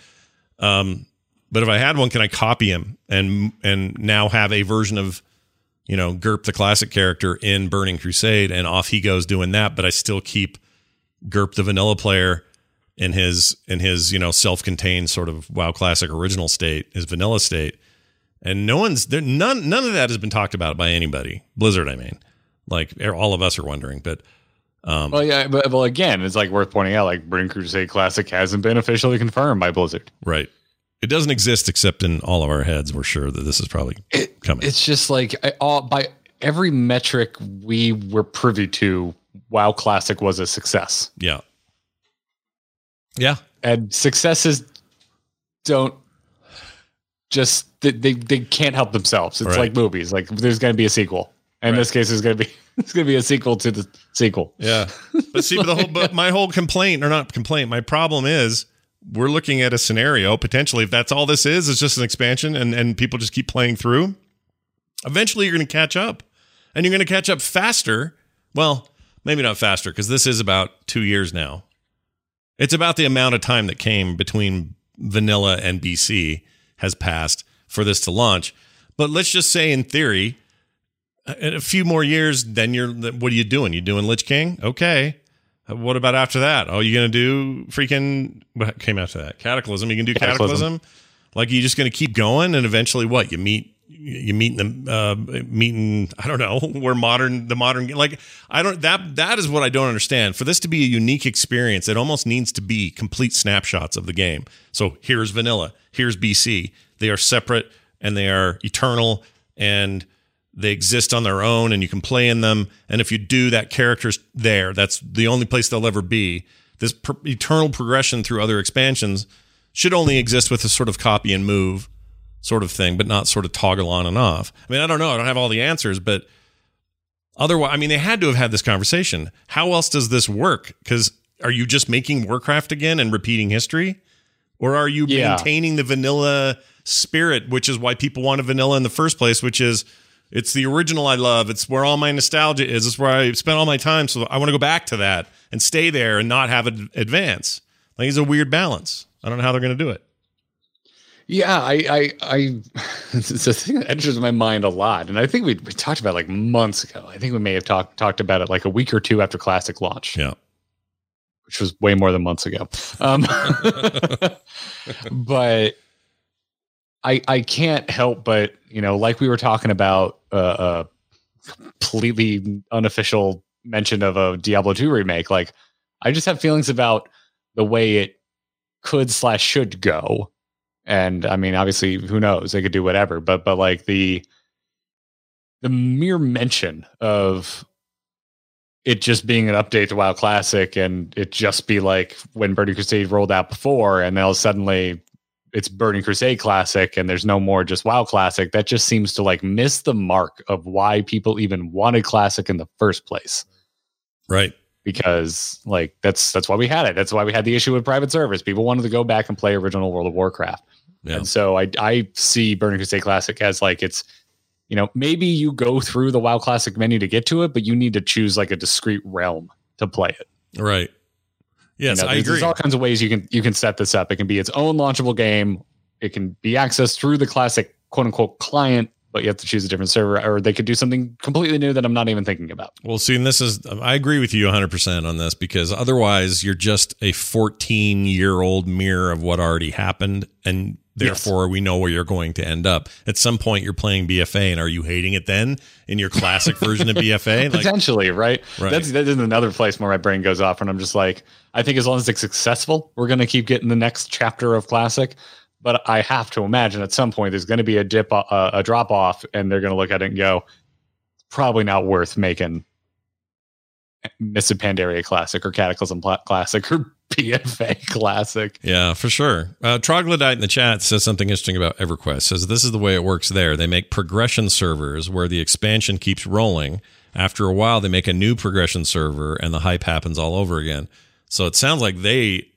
[SPEAKER 4] um, but if I had one, can I copy him and and now have a version of, you know, Gerp the classic character in Burning Crusade, and off he goes doing that, but I still keep Gerp the vanilla player in his in his you know self-contained sort of WoW classic original state, his vanilla state, and no one's there. None none of that has been talked about by anybody. Blizzard, I mean, like all of us are wondering, but um,
[SPEAKER 6] Well, yeah, but well, again, it's like worth pointing out, like Burning Crusade Classic hasn't been officially confirmed by Blizzard.
[SPEAKER 4] right. It doesn't exist except in all of our heads. We're sure that this is probably coming.
[SPEAKER 6] It's just like I, all by every metric we were privy to, WoW Classic was a success,
[SPEAKER 4] yeah, yeah,
[SPEAKER 6] and successes don't just they they, they can't help themselves. It's
[SPEAKER 4] Right.
[SPEAKER 6] like movies. Like there's going to be a sequel. And in this case, it's going to be it's going to be a sequel to the sequel.
[SPEAKER 4] Yeah. But see, but the whole, but my whole complaint, or not complaint, my problem is we're looking at a scenario potentially. If that's all this is, it's just an expansion, and and people just keep playing through. Eventually, you're going to catch up, and you're going to catch up faster. Well, maybe not faster because this is about two years now. It's about the amount of time that came between vanilla and BC has passed for this to launch. But let's just say, in theory, a few more years, then you're what are you doing? You doing Lich King? Okay. What about after that? Oh, you gonna do freaking what came after that? Cataclysm. You can do Cataclysm.
[SPEAKER 6] Cataclysm.
[SPEAKER 4] Like you just gonna keep going, and eventually, what you meet you meet them uh, meeting I don't know where modern the modern like I don't that that is what I don't understand. For this to be a unique experience, it almost needs to be complete snapshots of the game. So here's vanilla, here's BC. They are separate and they are eternal and they exist on their own and you can play in them. And if you do that character's there. That's the only place they'll ever be. This per- eternal progression through other expansions should only exist with a sort of copy and move sort of thing but not sort of toggle on and off. I mean i don't know. I don't have all the answers but otherwise i mean they had to have had this conversation. How else does this work? Because are you just making warcraft again and repeating history? Or are you
[SPEAKER 6] Yeah.
[SPEAKER 4] maintaining the vanilla spirit which is why people wanted vanilla in the first place which is it's the original i love. It's where all my nostalgia is. It's where i spent all my time so i want to go back to that and stay there and not have it advance. Like it's a weird balance. I don't know how they're going to do it.
[SPEAKER 6] Yeah, I, I, I, it's a thing that enters my mind a lot, and I think we, we talked about it like months ago. I think we may have talked talked about it like a week or two after Classic launch,
[SPEAKER 4] yeah.
[SPEAKER 6] Which was way more than months ago. Um, but I, I can't help but you know, like we were talking about uh, a completely unofficial mention of a Diablo two remake. Like, I just have feelings about the way it could slash should go and i mean obviously who knows they could do whatever but but like the the mere mention of it just being an update to WoW Classic and it just be like when Burning Crusade rolled out before, and then suddenly it's Burning Crusade Classic and there's no more just WoW Classic. That just seems to like miss the mark of why people even wanted Classic in the first place.
[SPEAKER 4] Right.
[SPEAKER 6] Because like that's that's why we had it. That's why we had the issue with private service. People wanted to go back and play original World of Warcraft.
[SPEAKER 4] Yeah.
[SPEAKER 6] And so I I see Burning Crusade Classic as like it's you know, maybe you go through the WoW Classic menu to get to it, but you need to choose like a discrete realm to play it.
[SPEAKER 4] Right. Yes,
[SPEAKER 6] You know,
[SPEAKER 4] I
[SPEAKER 6] there's,
[SPEAKER 4] agree.
[SPEAKER 6] There's all kinds of ways you can you can set this up. It can be its own launchable game. It can be accessed through the classic quote unquote client, but you have to choose a different server, or they could do something completely new that I'm not even thinking about.
[SPEAKER 4] Well, see, and this is, I agree with you 100% on this because otherwise you're just a 14 year old mirror of what already happened. And therefore we know where you're going to end up. At some point, you're playing BFA, and are you hating it then in your classic version of BFA? Like,
[SPEAKER 6] Potentially, right?
[SPEAKER 4] Right.
[SPEAKER 6] That's that is another place where my brain goes off, and I'm just like, I think as long as it's successful, we're gonna keep getting the next chapter of classic. But I have to imagine at some point there's going to be a dip, uh, a drop off, and they're going to look at it and go, probably not worth making Mists of Pandaria Classic or Cataclysm Classic or BFA Classic.
[SPEAKER 4] Yeah, for sure. Uh, Troglodyte in the chat says something interesting about EverQuest. Says this is the way it works there. They make progression servers where the expansion keeps rolling. After a while, they make a new progression server, and the hype happens all over again. So it sounds like they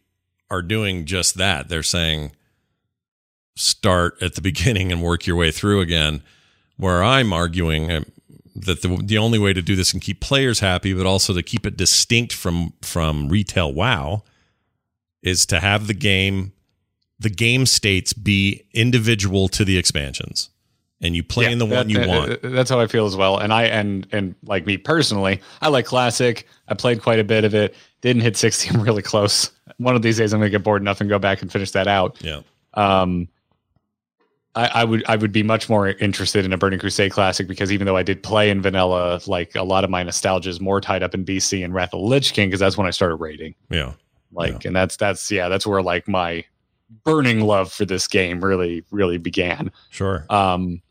[SPEAKER 4] are doing just that. They're saying start at the beginning and work your way through again. Where I'm arguing uh, that the the only way to do this and keep players happy, but also to keep it distinct from from retail WoW, is to have the game the game states be individual to the expansions and you play in the one
[SPEAKER 6] that-
[SPEAKER 4] you
[SPEAKER 6] that-
[SPEAKER 4] want
[SPEAKER 6] That's how I feel as well. And I and and like me personally, I like classic. I played quite a bit of it. Didn't hit 60. I'm really close. One of these days I'm gonna get bored enough and go back and finish that out.
[SPEAKER 4] yeah
[SPEAKER 6] Um I, I would I would be much more interested in a Burning Crusade classic because even though I did play in vanilla, like a lot of my nostalgia is more tied up in BC and Wrath of the Lich King because that's when I started raiding.
[SPEAKER 4] yeah
[SPEAKER 6] Like, and that's that's yeah, that's where like my burning love for this game really really began.
[SPEAKER 4] sure
[SPEAKER 6] Um,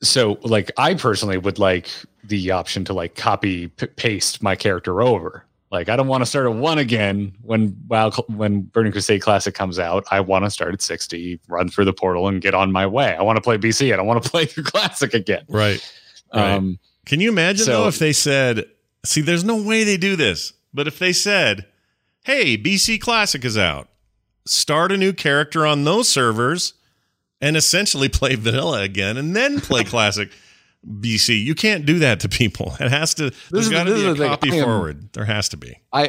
[SPEAKER 6] so like I personally would like the option to like copy p- paste my character over. Like I don't want to start at one again when WoW when Burning Crusade Classic comes out. I want to start at sixty, run through the portal, and get on my way. I want to play BC. I don't want to play through Classic again.
[SPEAKER 4] right Right.
[SPEAKER 6] Um,
[SPEAKER 4] can you imagine
[SPEAKER 6] So-
[SPEAKER 4] though if they said see there's no way they do this but if they said hey bc classic is out start a new character on those servers and essentially play vanilla again and then play classic bc you can't do that to people it has to there's
[SPEAKER 6] is-
[SPEAKER 4] got to be a copy
[SPEAKER 6] am-
[SPEAKER 4] forward there has to be
[SPEAKER 6] I,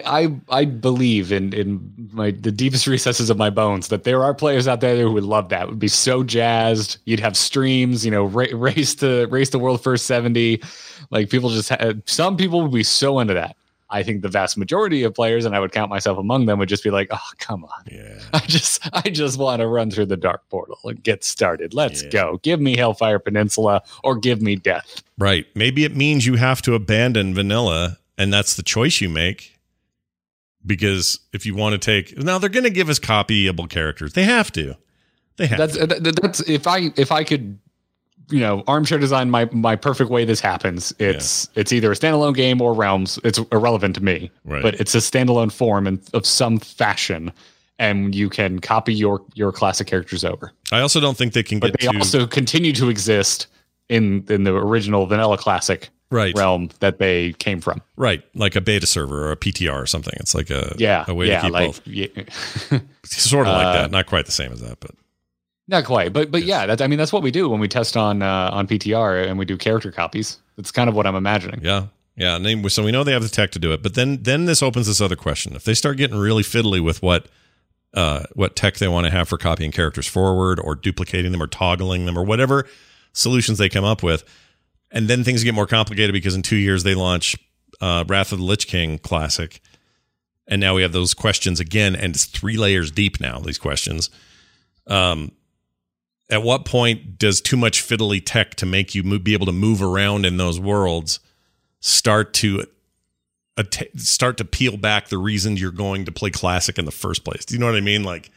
[SPEAKER 6] I I believe in in my the deepest recesses of my bones that there are players out there who would love that. Would be so jazzed. You'd have streams, you know, ra- race to race the world first seventy. Like people just ha- some people would be so into that. I think the vast majority of players, and I would count myself among them, would just be like, "Oh, come on!
[SPEAKER 4] yeah
[SPEAKER 6] I just I just want to run through the dark portal and get started. Let's
[SPEAKER 4] Yeah.
[SPEAKER 6] go. Give me Hellfire Peninsula or give me death."
[SPEAKER 4] Right. Maybe it means you have to abandon vanilla, and that's the choice you make. Because if you want to take now, they're going to give us copyable characters. They have to. They have.
[SPEAKER 6] that's
[SPEAKER 4] to.
[SPEAKER 6] that's if I if I could you know armchair design my my perfect way this happens it's it's either a standalone game or realms it's irrelevant to me
[SPEAKER 4] Right.
[SPEAKER 6] but it's a standalone form and of some fashion and you can copy your your classic characters over
[SPEAKER 4] I also don't think they can get but
[SPEAKER 6] they
[SPEAKER 4] to
[SPEAKER 6] also continue to exist in in the original vanilla classic
[SPEAKER 4] right.
[SPEAKER 6] realm that they came from
[SPEAKER 4] Right. Like a beta server or a PTR or something. It's like a
[SPEAKER 6] yeah
[SPEAKER 4] a way
[SPEAKER 6] yeah
[SPEAKER 4] to keep
[SPEAKER 6] like
[SPEAKER 4] both.
[SPEAKER 6] yeah.
[SPEAKER 4] Sort of like
[SPEAKER 6] uh,
[SPEAKER 4] that. Not quite the same as that, but
[SPEAKER 6] Not quite, but but yeah, that I mean that's what we do when we test on uh, on PTR and we do character copies. That's kind of what I'm imagining.
[SPEAKER 4] yeah. Yeah. And they, so we know they have the tech to do it. But then then this opens this other question. If they start getting really fiddly with what uh, what tech they want to have for copying characters forward or duplicating them or toggling them or whatever solutions they come up with. And then things get more complicated because in two years they launch uh, Wrath of the Lich King Classic. And now we have those questions again, and it's three layers deep now, these questions. Um, at what point does too much fiddly tech to make you mo- be able to move around in those worlds start to att- start to peel back the reasons you're going to play classic in the first place? Do you know what I mean? Like,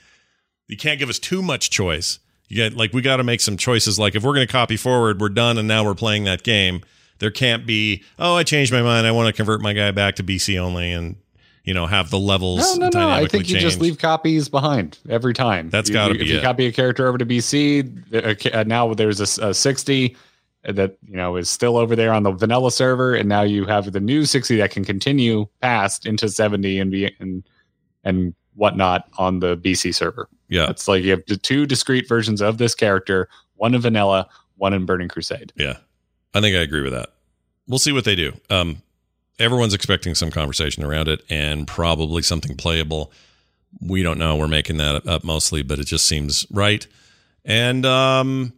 [SPEAKER 4] you can't give us too much choice. You get like we got to make some choices. Like if we're going to copy forward, we're done, and now we're playing that game. There can't be, oh, I changed my mind. I want to convert my guy back to BC only and, you know, have the levels
[SPEAKER 6] No, no, no. I think you just leave copies behind every time.
[SPEAKER 4] That's gotta be
[SPEAKER 6] If you copy a character over to BC, uh, uh, now there's a 60 that you know is still over there on the vanilla server, and now you have the new 60 that can continue past into 70 and be and and whatnot on the BC server.
[SPEAKER 4] Yeah.
[SPEAKER 6] It's like you have the two discrete versions of this character, one in vanilla, one in Burning Crusade.
[SPEAKER 4] Yeah. I think I agree with that. We'll see what they do. Um, everyone's expecting some conversation around it and probably something playable. We don't know. We're making that up mostly, but it just seems right. And um,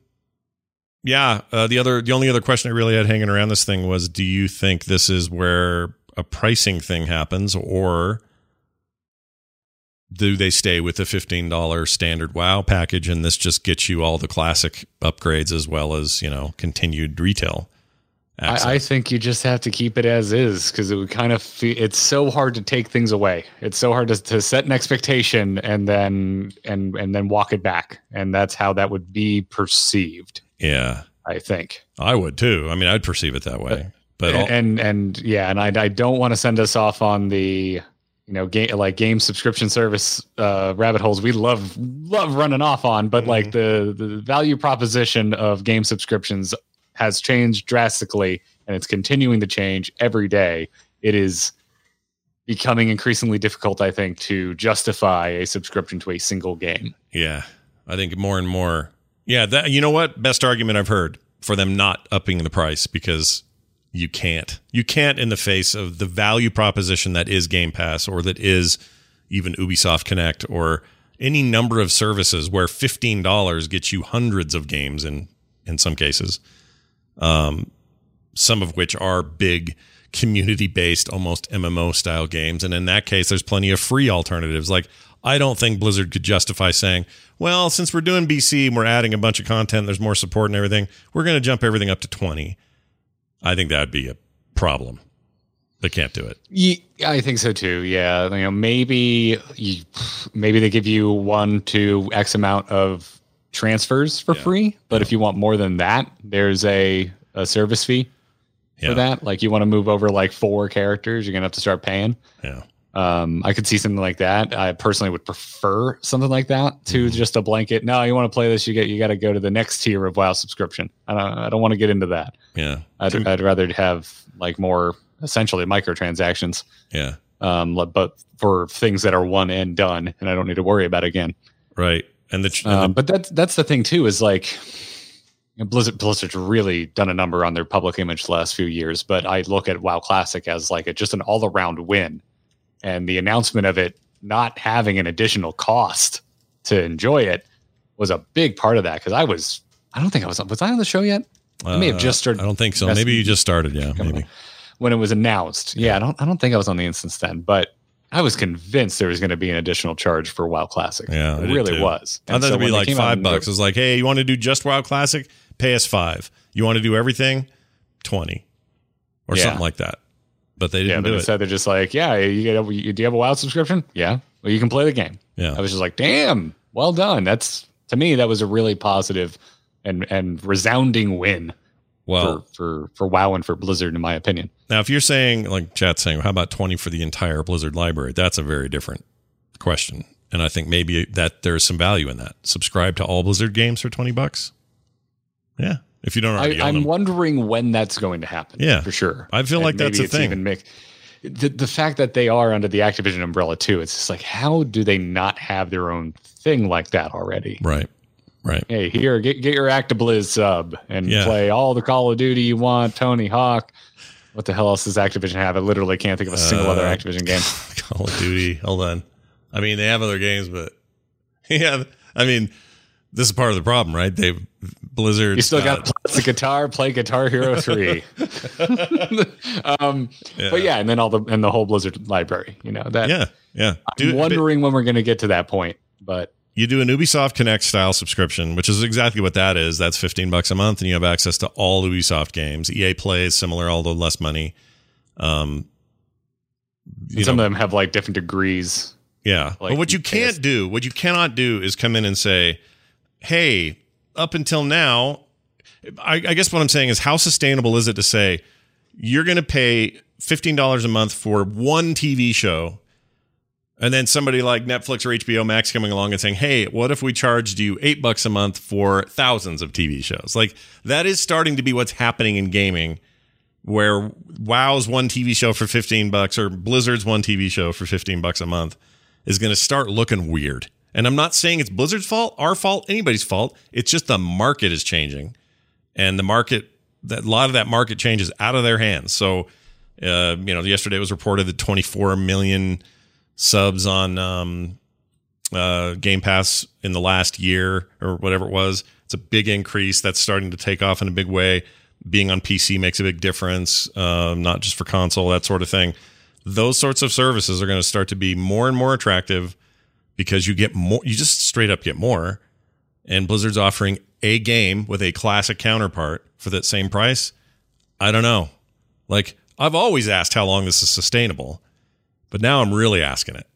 [SPEAKER 4] yeah, uh, the other, the only other question I really had hanging around this thing was, do you think this is where a pricing thing happens, or do they stay with the fifteen dollar standard WoW package, and this just gets you all the classic upgrades as well as you know continued retail?
[SPEAKER 6] I, I think you just have to keep it as is because it would kind of feel it's so hard to take things away. It's so hard to, to set an expectation and then and and then walk it back, and that's how that would be perceived.
[SPEAKER 4] yeah,
[SPEAKER 6] I think.
[SPEAKER 4] I would too. I mean, I'd perceive it that way. But all,
[SPEAKER 6] and and yeah, and I I don't want to send us off on the you know game like game subscription service uh rabbit holes we love love running off on but like the the value proposition of game subscriptions has changed drastically and it's continuing to change every day it is becoming increasingly difficult i think to justify a subscription to a single game
[SPEAKER 4] yeah, I think more and more. Yeah, that you know what? Best argument I've heard for them not upping the price because you can't. You can't in the face of the value proposition that is Game Pass or that is even Ubisoft Connect or any number of services where fifteen dollars gets you hundreds of games in in some cases. Um, some of which are big community based, almost MMO style games. And in that case, there's plenty of free alternatives. Like, I don't think Blizzard could justify saying, well, since we're doing BC and we're adding a bunch of content, there's more support and everything, we're going to jump everything up to 20. I think that would be a problem. They can't do it.
[SPEAKER 6] Yeah, I think so too. Yeah, you know, maybe you, maybe they give you one to X amount of transfers for free, but if you want more than that, there's a, a service fee
[SPEAKER 4] Yeah.
[SPEAKER 6] for that. Like you want to move over like four characters, you're gonna have to start paying.
[SPEAKER 4] Yeah.
[SPEAKER 6] Um, I could see something like that. I personally would prefer something like that to
[SPEAKER 4] Mm-hmm.
[SPEAKER 6] just a blanket. No, you want to play this, you get you got to go to the next tier of WoW subscription. I don't I don't want to get into that.
[SPEAKER 4] Yeah.
[SPEAKER 6] I'd, I'd rather have like more essentially microtransactions
[SPEAKER 4] Yeah.
[SPEAKER 6] um, but for things that are one and done, and I don't need to worry about again.
[SPEAKER 4] Right. And the, and
[SPEAKER 6] Um, but that's that's the thing too is like you know, Blizzard Blizzard's really done a number on their public image the last few years. But I look at WoW Classic as like a, just an all around win, and the announcement of it not having an additional cost to enjoy it was a big part of that because I was I don't think I was was I on the show yet. I may have
[SPEAKER 4] uh,
[SPEAKER 6] just started.
[SPEAKER 4] I don't think so. Maybe you just started. Yeah. Maybe.
[SPEAKER 6] when it was announced. Yeah, I don't I don't think I was on the instance then, but I was convinced there was going to be an additional charge for WoW Classic.
[SPEAKER 4] Yeah,
[SPEAKER 6] it really
[SPEAKER 4] too.
[SPEAKER 6] was.
[SPEAKER 4] I
[SPEAKER 6] And
[SPEAKER 4] thought
[SPEAKER 6] so
[SPEAKER 4] it'd be like five bucks.
[SPEAKER 6] wrote-
[SPEAKER 4] It's like, hey, you want to do just WoW Classic? Pay us five. You want to do everything? Twenty, or
[SPEAKER 6] Yeah.
[SPEAKER 4] something like that. But they didn't
[SPEAKER 6] but
[SPEAKER 4] do it.
[SPEAKER 6] instead they're just like, yeah, you, get, you do you have a WoW subscription? Yeah, well, you can play the game.
[SPEAKER 4] Yeah.
[SPEAKER 6] I was just like, damn, well done. That's to me that was a really positive and and resounding win
[SPEAKER 4] Well,
[SPEAKER 6] for, for for WoW and for Blizzard, in my opinion.
[SPEAKER 4] now if you're saying like chat saying, how about twenty for the entire Blizzard library? That's a very different question, and I think maybe that there's some value in that. Subscribe to all Blizzard games for twenty bucks. Yeah, if you don't already
[SPEAKER 6] I,
[SPEAKER 4] them.
[SPEAKER 6] wondering when that's going to happen.
[SPEAKER 4] Yeah.
[SPEAKER 6] for sure.
[SPEAKER 4] I feel
[SPEAKER 6] And
[SPEAKER 4] like that's a thing.
[SPEAKER 6] Even mix, the the fact that they are under the Activision umbrella too, it's just like how do they not have their own thing like that already?
[SPEAKER 4] right, right.
[SPEAKER 6] Hey, here, get get your ActiBliz sub and
[SPEAKER 4] Yeah.
[SPEAKER 6] play all the Call of Duty you want. Tony Hawk. What the hell else does Activision have? I literally can't think of a single other
[SPEAKER 4] Uh,
[SPEAKER 6] Activision game.
[SPEAKER 4] Call of Duty. Hold on. I mean, they have other games, but yeah, I mean, this is part of the problem, right? They've Blizzard.
[SPEAKER 6] You still got the guitar, play Guitar Hero Three. um, But yeah, and then all the and the whole Blizzard library. You know that.
[SPEAKER 4] yeah, yeah.
[SPEAKER 6] I'm
[SPEAKER 4] Do-
[SPEAKER 6] wondering when we're going to get to that point, but
[SPEAKER 4] you do an Ubisoft Connect style subscription, which is exactly what that is. That's 15 bucks a month and you have access to all Ubisoft games. EA Play is similar, although less money. Um,
[SPEAKER 6] some
[SPEAKER 4] know,
[SPEAKER 6] of them have like different degrees.
[SPEAKER 4] yeah.
[SPEAKER 6] like,
[SPEAKER 4] but what you
[SPEAKER 6] you
[SPEAKER 4] can't do, what you cannot do is come in and say, hey, up until now, I, I guess what I'm saying is how sustainable is it to say, you're going to pay $15 a month for one TV show. And then somebody like Netflix or HBO Max coming along and saying, "Hey, what if we charged you 8 bucks a month for thousands of TV shows?" Like that is starting to be what's happening in gaming where WoW's one TV show for 15 bucks or Blizzard's one TV show for 15 bucks a month is going to start looking weird. And I'm not saying it's Blizzard's fault, our fault, anybody's fault. It's just the market is changing. And the market that a lot of that market change is out of their hands. So uh, you know, yesterday it was reported that 24 million subs on um, uh, Game Pass in the last year or whatever it was. It's a big increase that's starting to take off in a big way. Being on PC makes a big difference, um, not just for console, that sort of thing. Those sorts of services are going to start to be more and more attractive because you get more, you just straight up get more. And Blizzard's offering a game with a classic counterpart for that same price. I don't know. Like, I've always asked how long this is sustainable, but now I'm really asking it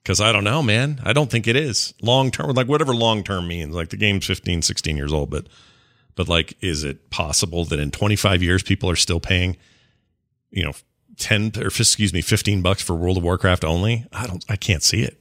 [SPEAKER 4] because I don't know, man. I don't think it is long term, like whatever long term means. Like the game's 15, 16 years old, but but like, is it possible that in 25 years people are still paying, you know, 10 or excuse me, 15 bucks for World of Warcraft only? I don't, I can't see it.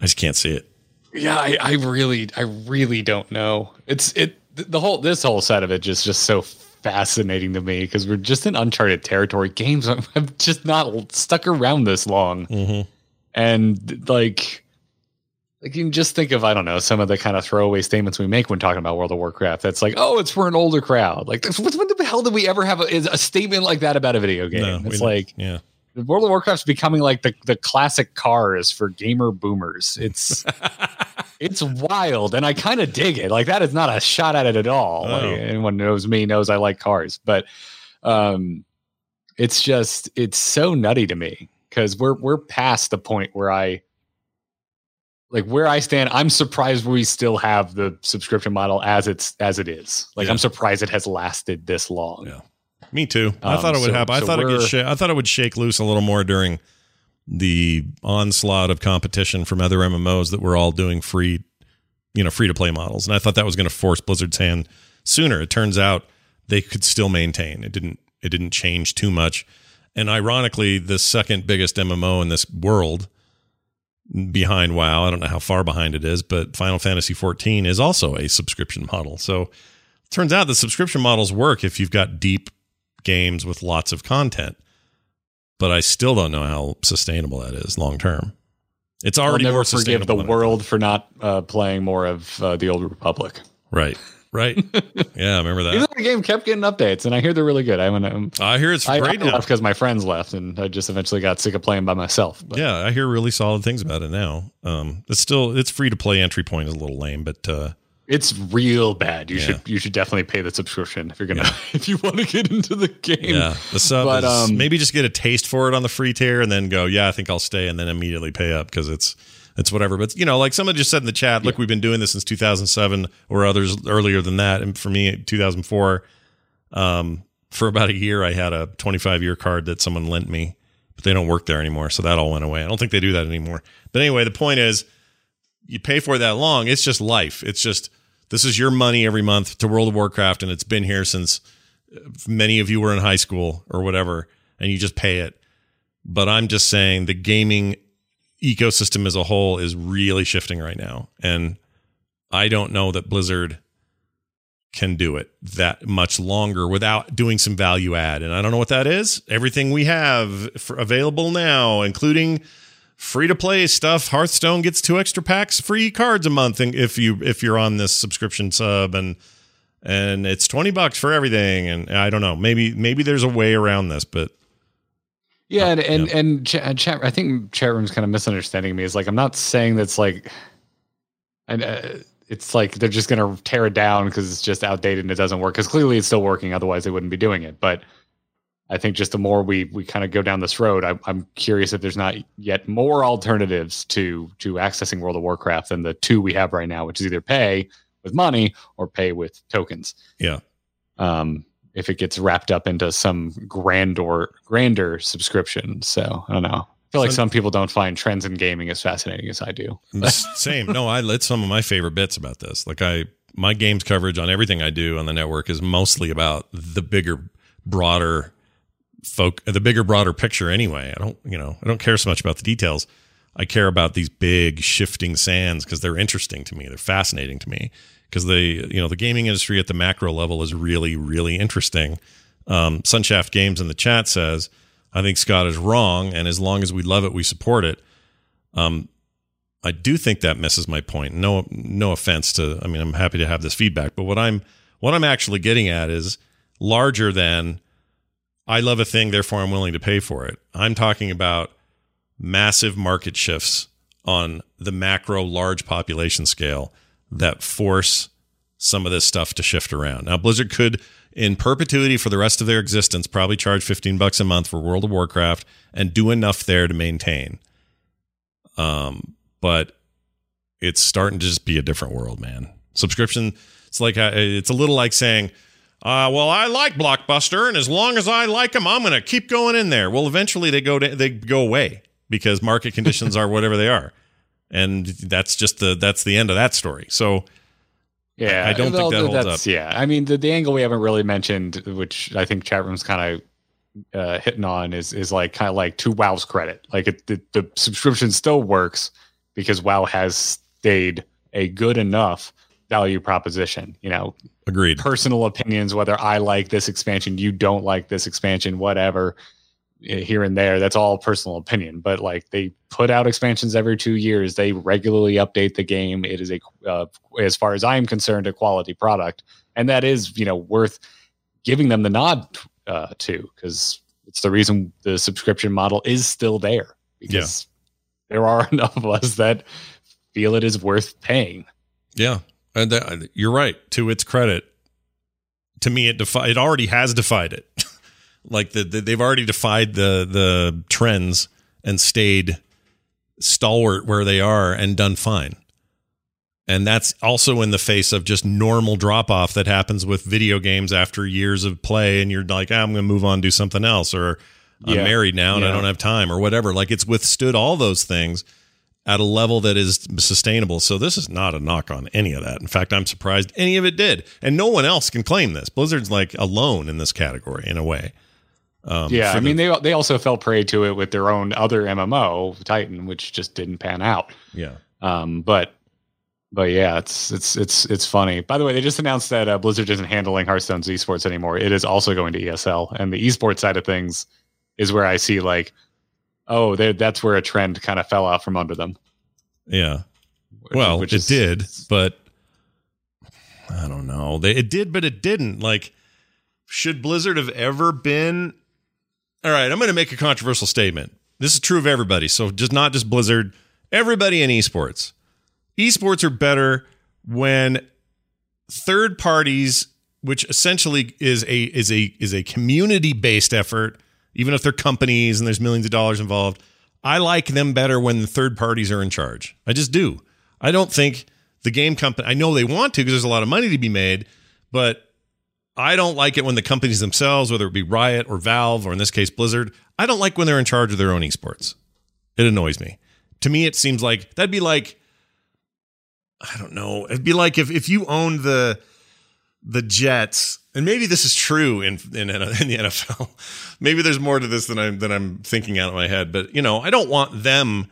[SPEAKER 4] I just can't see it.
[SPEAKER 6] Yeah, I, I really, I really don't know. It's it the whole this whole side of it just just so fascinating to me because we're just in uncharted territory. Games I've just not stuck around this long,
[SPEAKER 4] Mm-hmm.
[SPEAKER 6] and like, like you can just think of I don't know some of the kind of throwaway statements we make when talking about World of Warcraft. That's like, oh, it's for an older crowd. Like, what, what the hell did we ever have a, a statement like that about a video game? it's like
[SPEAKER 4] yeah.
[SPEAKER 6] World of Warcraft's becoming like the, the classic cars for gamer boomers. It's it's wild, and I kind of dig it. Like that is not a shot at it at all.
[SPEAKER 4] Oh.
[SPEAKER 6] Like, anyone knows me knows I like cars, but um, it's just it's so nutty to me because we're we're past the point where I like where I stand. I'm surprised we still have the subscription model as it's as it is. Like
[SPEAKER 4] Yeah.
[SPEAKER 6] I'm surprised it has lasted this long.
[SPEAKER 4] Yeah. Me too. I
[SPEAKER 6] Um,
[SPEAKER 4] thought it would
[SPEAKER 6] so-
[SPEAKER 4] happen. I
[SPEAKER 6] so
[SPEAKER 4] thought it would. Sh- I thought it would shake loose a little more during the onslaught of competition from other MMOs that were all doing free, you know, free to play models, and I thought that was going to force Blizzard's hand sooner. It turns out they could still maintain. It didn't. It didn't change too much. And ironically, the second biggest MMO in this world behind WoW, I don't know how far behind it is, but Final Fantasy 14 is also a subscription model. So it turns out the subscription models work if you've got deep games with lots of content. But I still don't know how sustainable that is long term. It's already I'll
[SPEAKER 6] never
[SPEAKER 4] more
[SPEAKER 6] forgive the world for not uh, playing more of uh, the Old Republic.
[SPEAKER 4] Right. Right. yeah, I
[SPEAKER 6] remember
[SPEAKER 4] that.
[SPEAKER 6] though the game kept getting updates, and I hear they're really good. I'm gonna.
[SPEAKER 4] I hear it's
[SPEAKER 6] I, I
[SPEAKER 4] great now.
[SPEAKER 6] left because my friends left, and I just eventually got sick of playing by myself. But
[SPEAKER 4] Yeah, I hear really solid things about it now. Um, it's still it's free to play. Entry point is a little lame, but uh,
[SPEAKER 6] it's real bad. You
[SPEAKER 4] Yeah.
[SPEAKER 6] should you should definitely pay the subscription if you're gonna if you want to get into the game.
[SPEAKER 4] yeah, the sub
[SPEAKER 6] But,
[SPEAKER 4] is,
[SPEAKER 6] um,
[SPEAKER 4] maybe just get a taste for it on the free tier and then go, yeah, I think I'll stay, and then immediately pay up because it's it's whatever. But you know, like someone just said in the chat, look, we've been doing this since 2007 or others earlier than that, and for me, 2004. Um, for about a year, I had a 25 year card that someone lent me, but they don't work there anymore, so that all went away. I don't think they do that anymore. But anyway, the point is, you pay for it that long, it's just life. It's just this is your money every month to World of Warcraft, and it's been here since uh, many of you were in high school or whatever, and you just pay it. But I'm just saying the gaming ecosystem as a whole is really shifting right now. And I don't know that Blizzard can do it that much longer without doing some value add. And I don't know what that is. Everything we have available now, including free to play stuff. Hearthstone gets two extra packs, free cards a month, and if you if you're on this subscription sub, and and it's twenty bucks for everything. And I don't know, maybe maybe there's a way around this, but
[SPEAKER 6] Yeah, and and,
[SPEAKER 4] Yeah.
[SPEAKER 6] and ch- chat. I think chat room's kind of misunderstanding me. Is like I'm not saying that's like, and uh, it's like they're just gonna tear it down because it's just outdated and it doesn't work. Because clearly it's still working. Otherwise they wouldn't be doing it. But I think just the more we we kind of go down this road, I, I'm curious if there's not yet more alternatives to to accessing World of Warcraft than the two we have right now, which is either pay with money or pay with tokens.
[SPEAKER 4] yeah.
[SPEAKER 6] um, if it gets wrapped up into some grander grander subscription. So I don't know. I feel like some people don't find trends in gaming as fascinating as I do.
[SPEAKER 4] Same. No, I it's some of my favorite bits about this. Like I my games coverage on everything I do on the network is mostly about the bigger, broader folk the bigger broader picture anyway. I don't you know I don't care so much about the details. I care about these big shifting sands because they're interesting to me. They're fascinating to me because they you know the gaming industry at the macro level is really really interesting. Um, Sunshaft Games in the chat says I think Scott is wrong, and as long as we love it, we support it. Um, I do think that misses my point. No, no offense to. I mean, I'm happy to have this feedback, but what I'm what I'm actually getting at is larger than I love a thing, therefore I'm willing to pay for it. I'm talking about massive market shifts on the macro large population scale that force some of this stuff to shift around. Now, Blizzard could, in perpetuity for the rest of their existence, probably charge 15 bucks a month for World of Warcraft and do enough there to maintain. Um, but it's starting to just be a different world, man. Subscription, it's like uh, it's a little like saying, uh, "Well, I like Blockbuster, and as long as I like them, I'm going to keep going in there." Well, eventually they go to, they go away because market conditions are whatever they are, and that's just the that's the end of that story. So.
[SPEAKER 6] Yeah,
[SPEAKER 4] I don't think that holds
[SPEAKER 6] that's,
[SPEAKER 4] up.
[SPEAKER 6] Yeah, I mean the, the angle we haven't really mentioned, which I think chat room's kind of uh, hitting on, is is like kind of like to WoW's credit, like it, the, the subscription still works because WoW has stayed a good enough value proposition. You know,
[SPEAKER 4] Agreed.
[SPEAKER 6] personal opinions, whether I like this expansion, you don't like this expansion, whatever, eh, here and there. That's all personal opinion. But like they put out expansions every two years, they regularly update the game. It is a, uh, as far as I'm concerned, a quality product, and that is you know worth giving them the nod uh, to because it's the reason the subscription model is still there because there are enough of us that feel it is worth paying.
[SPEAKER 4] Yeah, and that, you're right. To its credit, to me, it defi- it already has defied it. like the, the, they've already defied the the trends and stayed stalwart where they are and done fine. And that's also in the face of just normal drop off that happens with video games after years of play, and you're like, ah, I'm going to move on, do something else, or I'm
[SPEAKER 6] Yeah.
[SPEAKER 4] married now and I don't have time, or whatever. Like it's withstood all those things at a level that is sustainable. So this is not a knock on any of that. In fact, I'm surprised any of it did, and no one else can claim this. Blizzard's like alone in this category in a way. Um,
[SPEAKER 6] yeah, I
[SPEAKER 4] the-
[SPEAKER 6] mean they they also fell prey to it with their own other MMO Titan, which just didn't pan out.
[SPEAKER 4] yeah,
[SPEAKER 6] Um, but but yeah, it's it's it's it's funny. By the way, they just announced that uh, Blizzard isn't handling Hearthstone's esports anymore. It is also going to ESL, and the esports side of things is where I see like, oh, they- that's where a trend kind of fell out from under them.
[SPEAKER 4] yeah. Well,
[SPEAKER 6] which
[SPEAKER 4] it
[SPEAKER 6] is-
[SPEAKER 4] did, but I don't know. They, it did, but it didn't. Like, should Blizzard have ever been? All right, I'm going to make a controversial statement. This is true of everybody, so just not just Blizzard. Everybody in esports. Esports are better when third parties, which essentially is a is a is a community based effort, even if they're companies and there's millions of dollars involved. I like them better when the third parties are in charge. I just do. I don't think the game company. I know they want to because there's a lot of money to be made, but I don't like it when the companies themselves, whether it be Riot or Valve or in this case Blizzard, I don't like when they're in charge of their own esports. It annoys me. To me, it seems like that'd be like I don't know. It'd be like if if you owned the the Jets, and maybe this is true in in, in the NFL. maybe there's more to this than I'm than I'm thinking out of my head. But you know, I don't want them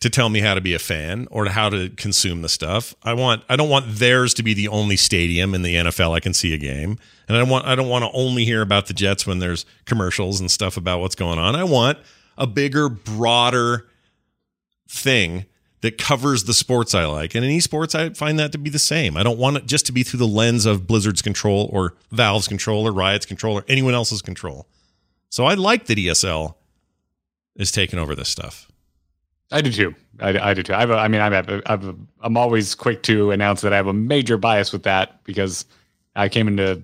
[SPEAKER 4] to tell me how to be a fan or how to consume the stuff. I want I don't want theirs to be the only stadium in the NFL I can see a game. And I want I don't want to only hear about the Jets when there's commercials and stuff about what's going on. I want a bigger, broader thing that covers the sports I like. And in esports, I find that to be the same. I don't want it just to be through the lens of Blizzard's control or Valve's control or Riot's control or anyone else's control. So I like that ESL is taking over this stuff.
[SPEAKER 6] I do too. I, I do too. I, have a, I mean, I'm I'm, I'm always quick to announce that I have a major bias with that because I came into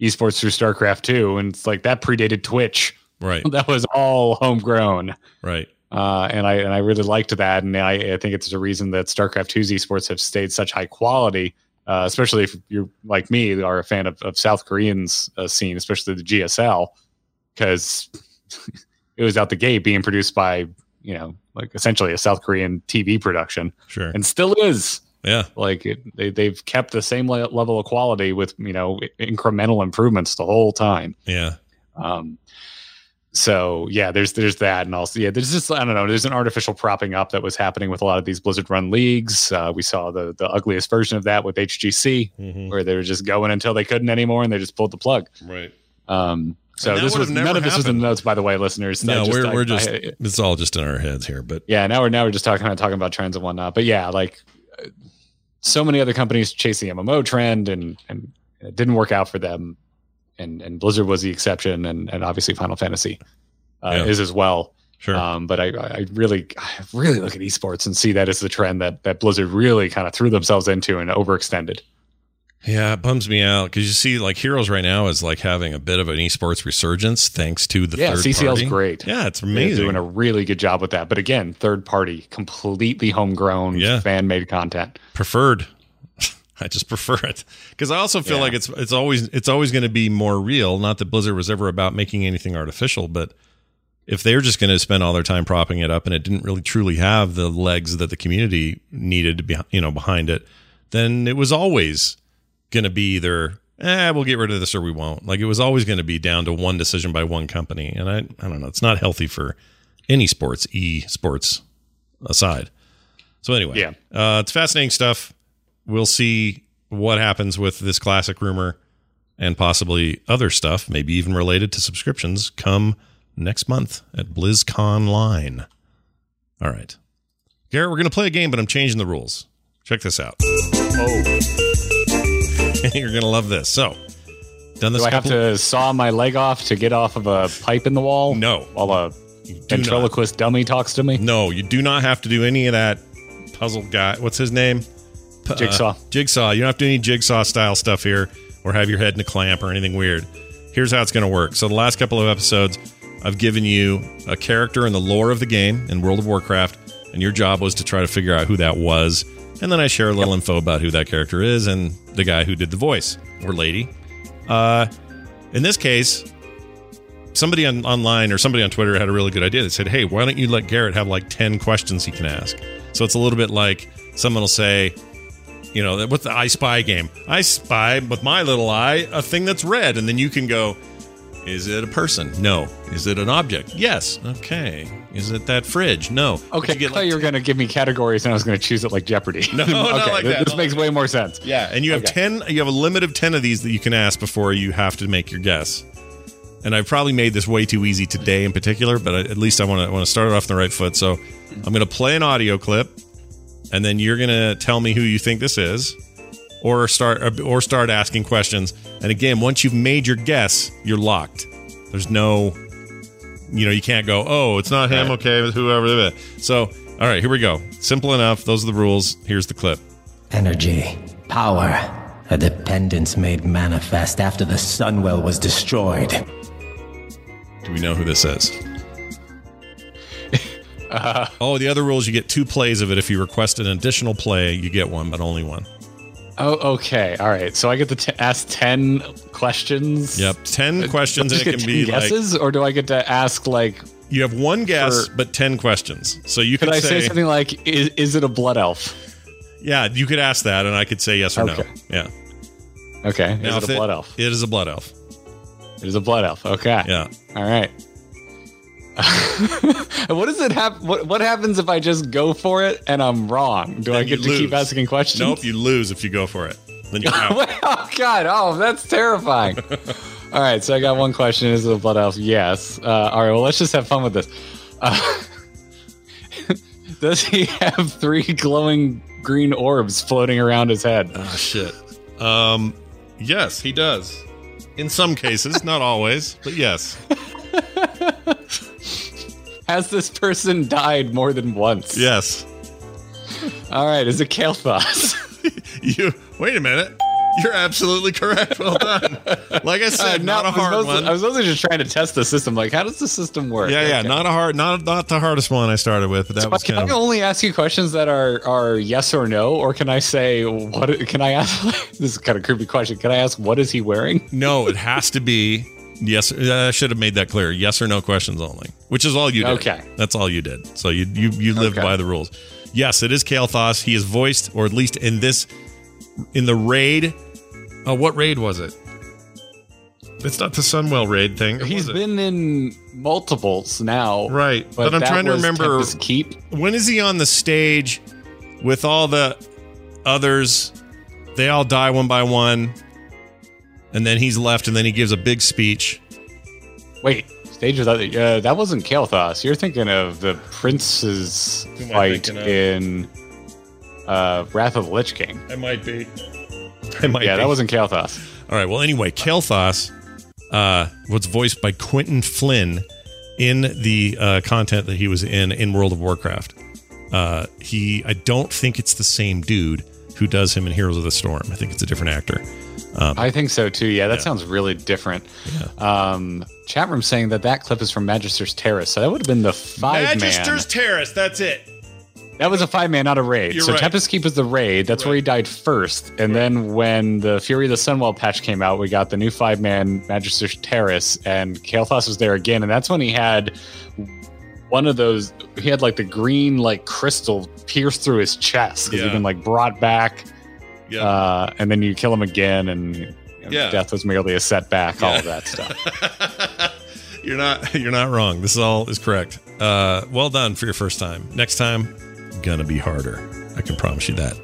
[SPEAKER 6] esports through StarCraft 2, and it's like that predated Twitch.
[SPEAKER 4] Right.
[SPEAKER 6] That was all homegrown.
[SPEAKER 4] Right.
[SPEAKER 6] Uh, and I and I really liked that, and I, I think it's a reason that StarCraft 2's esports have stayed such high quality, uh, especially if you're like me, are a fan of, of South Koreans uh, scene, especially the GSL, because it was out the gate being produced by you know like essentially a South Korean TV production,
[SPEAKER 4] Sure.
[SPEAKER 6] and still is.
[SPEAKER 4] Yeah.
[SPEAKER 6] Like it, they they've kept the same le- level of quality with you know incremental improvements the whole time.
[SPEAKER 4] Yeah.
[SPEAKER 6] Um, so yeah, there's there's that, and also yeah, there's just I don't know, there's an artificial propping up that was happening with a lot of these Blizzard run leagues. Uh, we saw the the ugliest version of that with HGC,
[SPEAKER 4] Mhm.
[SPEAKER 6] where they were just going until they couldn't anymore, and they just pulled the plug.
[SPEAKER 4] Right.
[SPEAKER 6] Um, so this was none of this was in the notes, by the way, listeners.
[SPEAKER 4] No,
[SPEAKER 6] just-
[SPEAKER 4] we're
[SPEAKER 6] I-
[SPEAKER 4] we're
[SPEAKER 6] I-
[SPEAKER 4] just it's all just in our heads here, but
[SPEAKER 6] yeah. Now we're now we're just talking about talking about trends and whatnot. But yeah, like uh, so many other companies chase the MMO trend, and and it didn't work out for them. And and Blizzard was the exception, and and obviously Final Fantasy uh,
[SPEAKER 4] Yeah.
[SPEAKER 6] is as well.
[SPEAKER 4] sure.
[SPEAKER 6] Um, but I, I really, I really look at esports and see that as the trend that that Blizzard really kind of threw themselves into and overextended.
[SPEAKER 4] Yeah, it bums me out because you see, like Heroes right now is like having a bit of an esports resurgence thanks to the
[SPEAKER 6] Yeah,
[SPEAKER 4] third
[SPEAKER 6] CCL's
[SPEAKER 4] party.
[SPEAKER 6] great.
[SPEAKER 4] Yeah, it's
[SPEAKER 6] They're
[SPEAKER 4] amazing.
[SPEAKER 6] doing a really good job with that. But again, third party, completely homegrown,
[SPEAKER 4] Yeah.
[SPEAKER 6] fan made content.
[SPEAKER 4] preferred. I just prefer it because I also feel
[SPEAKER 6] Yeah.
[SPEAKER 4] like it's it's always it's always going to be more real. Not that Blizzard was ever about making anything artificial, but if they're just going to spend all their time propping it up and it didn't really truly have the legs that the community needed to be you know behind it, then it was always going to be either eh we'll get rid of this or we won't. Like it was always going to be down to one decision by one company, and I I don't know. It's not healthy for any sports, e sports aside. So anyway,
[SPEAKER 6] Yeah.
[SPEAKER 4] uh, it's fascinating stuff. We'll see what happens with this classic rumor and possibly other stuff, maybe even related to subscriptions, come next month at BlizzConline. All right, Garrett, we're going to play a game, but I'm changing the rules. Check this out.
[SPEAKER 6] Oh,
[SPEAKER 4] You're going to love this. So, done this.
[SPEAKER 6] do I have to saw my leg off to get off of a pipe in the wall?
[SPEAKER 4] No.
[SPEAKER 6] While a
[SPEAKER 4] do not.
[SPEAKER 6] ventriloquist dummy talks to me?
[SPEAKER 4] No, you do not have to do any of that puzzle guy. What's his name?
[SPEAKER 6] Jigsaw.
[SPEAKER 4] jigsaw. You don't have to do any jigsaw style stuff here or have your head in a clamp or anything weird. Here's how it's going to work. So, the last couple of episodes, I've given you a character in the lore of the game in World of Warcraft, and your job was to try to figure out who that was. And then I share a little info about who that character is and the guy who did the voice or lady. Uh, in this case, somebody on, online or somebody on Twitter had a really good idea. They said, "Hey, why don't you let Garrett have like ten questions he can ask?" So it's a little bit like someone will say, "You know, what's the I Spy game? I spy with my little eye a thing that's red," and then you can go, "Is it a person? No. Is it an object? Yes. Okay. Is it that fridge? No.
[SPEAKER 6] Okay,
[SPEAKER 4] you
[SPEAKER 6] I thought
[SPEAKER 4] like
[SPEAKER 6] you were going to give me categories and I was going to choose it like Jeopardy.
[SPEAKER 4] No, not like that.
[SPEAKER 6] This makes way more sense.
[SPEAKER 4] Yeah, and you have
[SPEAKER 6] Okay.
[SPEAKER 4] ten. You have a limit of ten of these that you can ask before you have to make your guess. And I've probably made this way too easy today in particular, but at least I want to want to start it off on the right foot. So I'm going to play an audio clip, and then you're going to tell me who you think this is, or start or start asking questions. And again, once you've made your guess, you're locked. There's no, you know, you can't go. Oh, it's not him. Okay, it's whoever. So all right, here we go. Simple enough. Those are the rules. Here's the clip.
[SPEAKER 7] Energy, power, a dependence made manifest after the Sunwell was destroyed.
[SPEAKER 4] Do we know who this is? oh, the other rules you get two plays of it. If you request an additional play, you get one, but only one.
[SPEAKER 6] Oh, okay. All right. So I get to t- ask 10 questions?
[SPEAKER 4] Yep, 10 uh, questions,
[SPEAKER 6] Just
[SPEAKER 4] and it can
[SPEAKER 6] 10
[SPEAKER 4] be like
[SPEAKER 6] guesses, or do I get to ask, like,
[SPEAKER 4] you have one guess,
[SPEAKER 6] For-
[SPEAKER 4] but 10 questions. So you
[SPEAKER 6] could
[SPEAKER 4] could
[SPEAKER 6] I say,
[SPEAKER 4] say,
[SPEAKER 6] something like, is, is it a blood elf?
[SPEAKER 4] yeah, you could ask that, and I could say yes or
[SPEAKER 6] Okay.
[SPEAKER 4] no. Yeah.
[SPEAKER 6] Okay.
[SPEAKER 4] Now,
[SPEAKER 6] is it a blood elf?
[SPEAKER 4] It is a blood elf.
[SPEAKER 6] It is a blood elf. Okay.
[SPEAKER 4] Yeah.
[SPEAKER 6] All right. what does it have? What, what happens if I just go for it and I'm wrong? Do I
[SPEAKER 4] Then you
[SPEAKER 6] get to keep asking questions?
[SPEAKER 4] Nope, you lose if you go for it. Then you're out.
[SPEAKER 6] oh God! Oh, that's terrifying. all right, so I got one question: Is it a blood elf? Yes. Uh, all right. Well, let's just have fun with this. Uh, does he have three glowing green orbs floating around his head?
[SPEAKER 4] oh, shit. Um, yes, he does. In some cases, not always, but yes.
[SPEAKER 6] Has this person died more than once?
[SPEAKER 4] Yes.
[SPEAKER 6] All right. Is it Kael'thas?
[SPEAKER 4] You wait a minute. You're absolutely correct. Well done. Like I uh, said,
[SPEAKER 6] Now,
[SPEAKER 4] not a
[SPEAKER 6] I was
[SPEAKER 4] hard
[SPEAKER 6] mostly-
[SPEAKER 4] one.
[SPEAKER 6] I was mostly just trying to test the system. Like, how does the system work?
[SPEAKER 4] yeah, yeah,
[SPEAKER 6] Okay.
[SPEAKER 4] not a hard, not not the hardest one I started with, but that was
[SPEAKER 6] Can
[SPEAKER 4] kind
[SPEAKER 6] I
[SPEAKER 4] of.
[SPEAKER 6] only ask you questions that are are yes or no, or can I say what? Can I ask? this is kind of creepy question. Can I ask what is he wearing?
[SPEAKER 4] No, it has to be yes. I should have made that clear. Yes or no questions only, which is all you did.
[SPEAKER 6] Okay.
[SPEAKER 4] that's all you did. So you you you lived
[SPEAKER 6] Okay.
[SPEAKER 4] by the rules. Yes, it is Kael'thas. He is voiced, or at least in this, in the raid. Oh, what raid was it? It's not the Sunwell raid thing.
[SPEAKER 6] He's
[SPEAKER 4] was it?
[SPEAKER 6] been in multiples now.
[SPEAKER 4] right, but, I'm trying to remember
[SPEAKER 6] Tempest Keep.
[SPEAKER 4] when is he on the stage with all the others? They all die one by one, and then he's left, and then he gives a big speech.
[SPEAKER 6] Wait, stage without uh, that wasn't Kael'thas. You're thinking of the prince's
[SPEAKER 4] Who am I
[SPEAKER 6] fight in uh, Wrath of the Lich King.
[SPEAKER 4] It might be. It might
[SPEAKER 6] yeah,
[SPEAKER 4] be.
[SPEAKER 6] that wasn't Kael'thas.
[SPEAKER 4] All right. Well, anyway, Kael'thas uh, was voiced by Quentin Flynn in the uh, content that he was in in World of Warcraft. Uh, he, I don't think it's the same dude who does him in Heroes of the Storm. I think it's a different actor.
[SPEAKER 6] I think so too. Yeah, that
[SPEAKER 4] Yeah.
[SPEAKER 6] sounds really different. Um, chat room saying that that clip is from Magister's Terrace, so that would have been the five man.
[SPEAKER 4] Magister's Terrace. That's it.
[SPEAKER 6] That was a five man, not a raid.
[SPEAKER 4] You're
[SPEAKER 6] so
[SPEAKER 4] right.
[SPEAKER 6] Tempest Keep was the raid. That's where he died first. And then when the Fury of the Sunwell patch came out, we got the new five man Magister's Terrace, and Kael'thas was there again. And that's when he had one of those. He had like the green like crystal pierced through his chest because
[SPEAKER 4] Yeah.
[SPEAKER 6] he'd been like brought back.
[SPEAKER 4] Yeah.
[SPEAKER 6] Uh, and then you kill him again, and you know,
[SPEAKER 4] Yeah.
[SPEAKER 6] death was merely a setback. All of that stuff.
[SPEAKER 4] you're not. You're not wrong. This is all is correct. Uh, well done for your first time. Next time, gonna be harder. I can promise you that.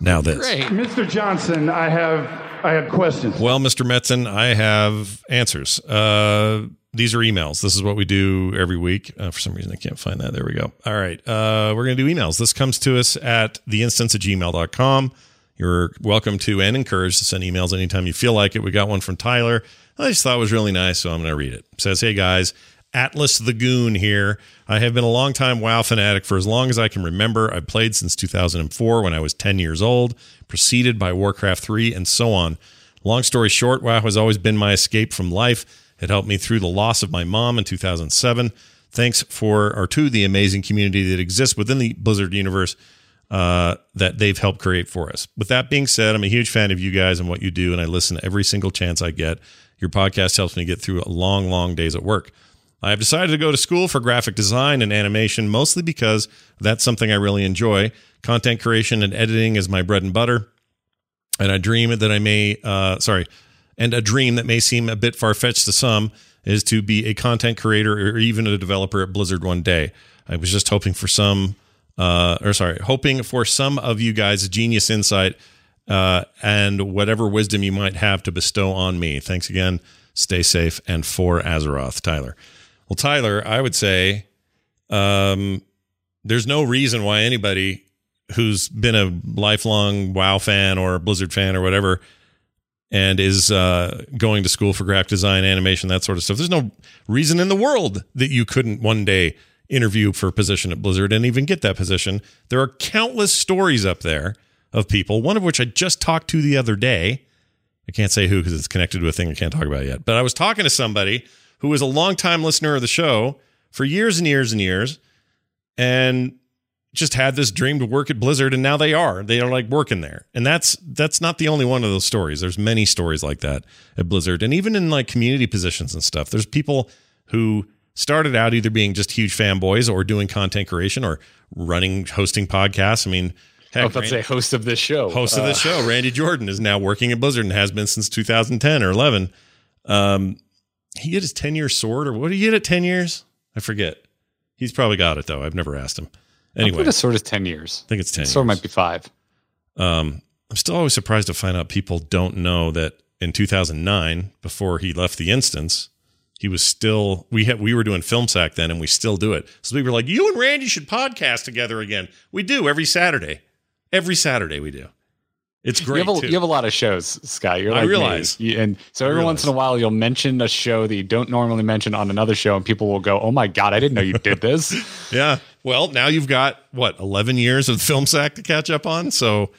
[SPEAKER 4] Now this.
[SPEAKER 6] Great.
[SPEAKER 8] Mr. Johnson, I have I have questions.
[SPEAKER 4] Well, Mr. Metzen, I have answers. Uh, these are emails. This is what we do every week. Uh, for some reason, I can't find that. There we go. All right. Uh, we're going to do emails. This comes to us at theinstance at gmail.com. You're welcome to and encouraged to send emails anytime you feel like it. We got one from Tyler. I just thought it was really nice, so I'm going to read it. it. Says, Hey guys, Atlas the Goon here. I have been a longtime WoW fanatic for as long as I can remember. I've played since 2004 when I was 10 years old, preceded by Warcraft 3 and so on. Long story short, WoW has always been my escape from life. It helped me through the loss of my mom in 2007. Thanks for or to the amazing community that exists within the Blizzard universe uh, that they've helped create for us. With that being said, I'm a huge fan of you guys and what you do, and I listen every single chance I get. Your podcast helps me get through long, long days at work. I have decided to go to school for graphic design and animation, mostly because that's something I really enjoy. Content creation and editing is my bread and butter. And I dream that I may, uh, sorry, and a dream that may seem a bit far fetched to some is to be a content creator or even a developer at Blizzard one day. I was just hoping for some, uh, or sorry, hoping for some of you guys' genius insight uh, and whatever wisdom you might have to bestow on me. Thanks again. Stay safe. And for Azeroth, Tyler. Well, Tyler, I would say um, there's no reason why anybody who's been a lifelong WoW fan or Blizzard fan or whatever and is uh, going to school for graphic design, animation, that sort of stuff. There's no reason in the world that you couldn't one day interview for position at Blizzard and even get that position. There are countless stories up there of people, one of which I just talked to the other day. I can't say who because it's connected to a thing I can't talk about yet. But I was talking to somebody who was a longtime listener of the show for years and years and years and just had this dream to work at Blizzard and now they are. They are like working there. And that's that's not the only one of those stories. There's many stories like that at Blizzard and even in like community positions and stuff. There's people who started out either being just huge fanboys or doing content creation or running hosting podcasts. I mean,
[SPEAKER 6] I
[SPEAKER 4] heck,
[SPEAKER 6] was about to say host of this show.
[SPEAKER 4] host of
[SPEAKER 6] Uh,
[SPEAKER 4] the show, Randy Jordan, is now working at Blizzard and has been since 2010 or 11. Um, he get his 10 year sword, or what did he get at 10 years? I forget. He's probably got it though. I've never asked him. Anyway, I
[SPEAKER 6] a sword is ten years.
[SPEAKER 4] I think it's 10
[SPEAKER 6] Sword
[SPEAKER 4] years.
[SPEAKER 6] might be five.
[SPEAKER 4] Um, I'm still always surprised to find out people don't know that in 2009, before he left the instance, he was still we had we were doing film sack then, and we still do it. So we were like, you and Randy should podcast together again. We do every Saturday. Every Saturday we do. It's
[SPEAKER 6] You
[SPEAKER 4] great
[SPEAKER 6] have, a, you have a lot of shows, Scott. You're
[SPEAKER 4] I
[SPEAKER 6] like me.
[SPEAKER 4] realize.
[SPEAKER 6] You- and so every once in a while, you'll mention a show that you don't normally mention on another show, and people will go, "Oh my god, I didn't know you did this."
[SPEAKER 4] Yeah. Well, now you've got what, 11 years of film sack to catch up on. So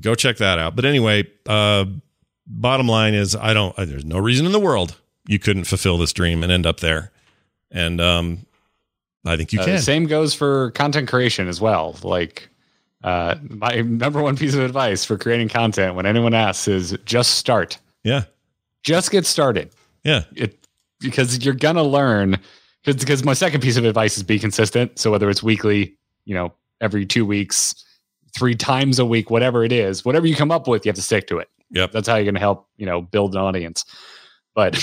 [SPEAKER 4] go check that out. But anyway, uh, bottom line is I don't, uh, there's no reason in the world you couldn't fulfill this dream and end up there. And, um, I think you
[SPEAKER 6] Uh,
[SPEAKER 4] can.
[SPEAKER 6] same goes for content creation as well. Like uh, my number one piece of advice for creating content when anyone asks is just start.
[SPEAKER 4] yeah.
[SPEAKER 6] Just get started.
[SPEAKER 4] Yeah.
[SPEAKER 6] It because you're gonna learn. Because my second piece of advice is be consistent. So whether it's weekly, you know, every two weeks, three times a week, whatever it is, whatever you come up with, you have to stick to it.
[SPEAKER 4] Yep.
[SPEAKER 6] That's how you're going to help, you know, build an audience. But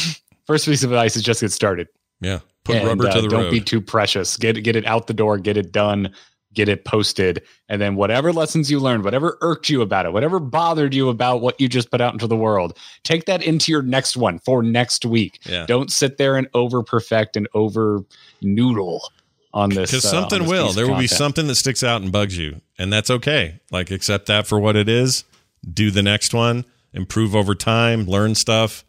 [SPEAKER 6] first piece of advice is just get started.
[SPEAKER 4] Yeah. Put
[SPEAKER 6] And,
[SPEAKER 4] rubber
[SPEAKER 6] uh,
[SPEAKER 4] to the road.
[SPEAKER 6] don't be too precious. Get get it out the door, get it done, get it posted, and then whatever lessons you learned, whatever irked you about it, whatever bothered you about what you just put out into the world, take that into your next one for next week.
[SPEAKER 4] Yeah.
[SPEAKER 6] Don't sit there and over perfect and over noodle on this.
[SPEAKER 4] Because
[SPEAKER 6] uh,
[SPEAKER 4] something
[SPEAKER 6] this
[SPEAKER 4] will. There will be something that sticks out and bugs you. And that's okay. Like, accept that for what it is. Do the next one. Improve over time. Learn stuff.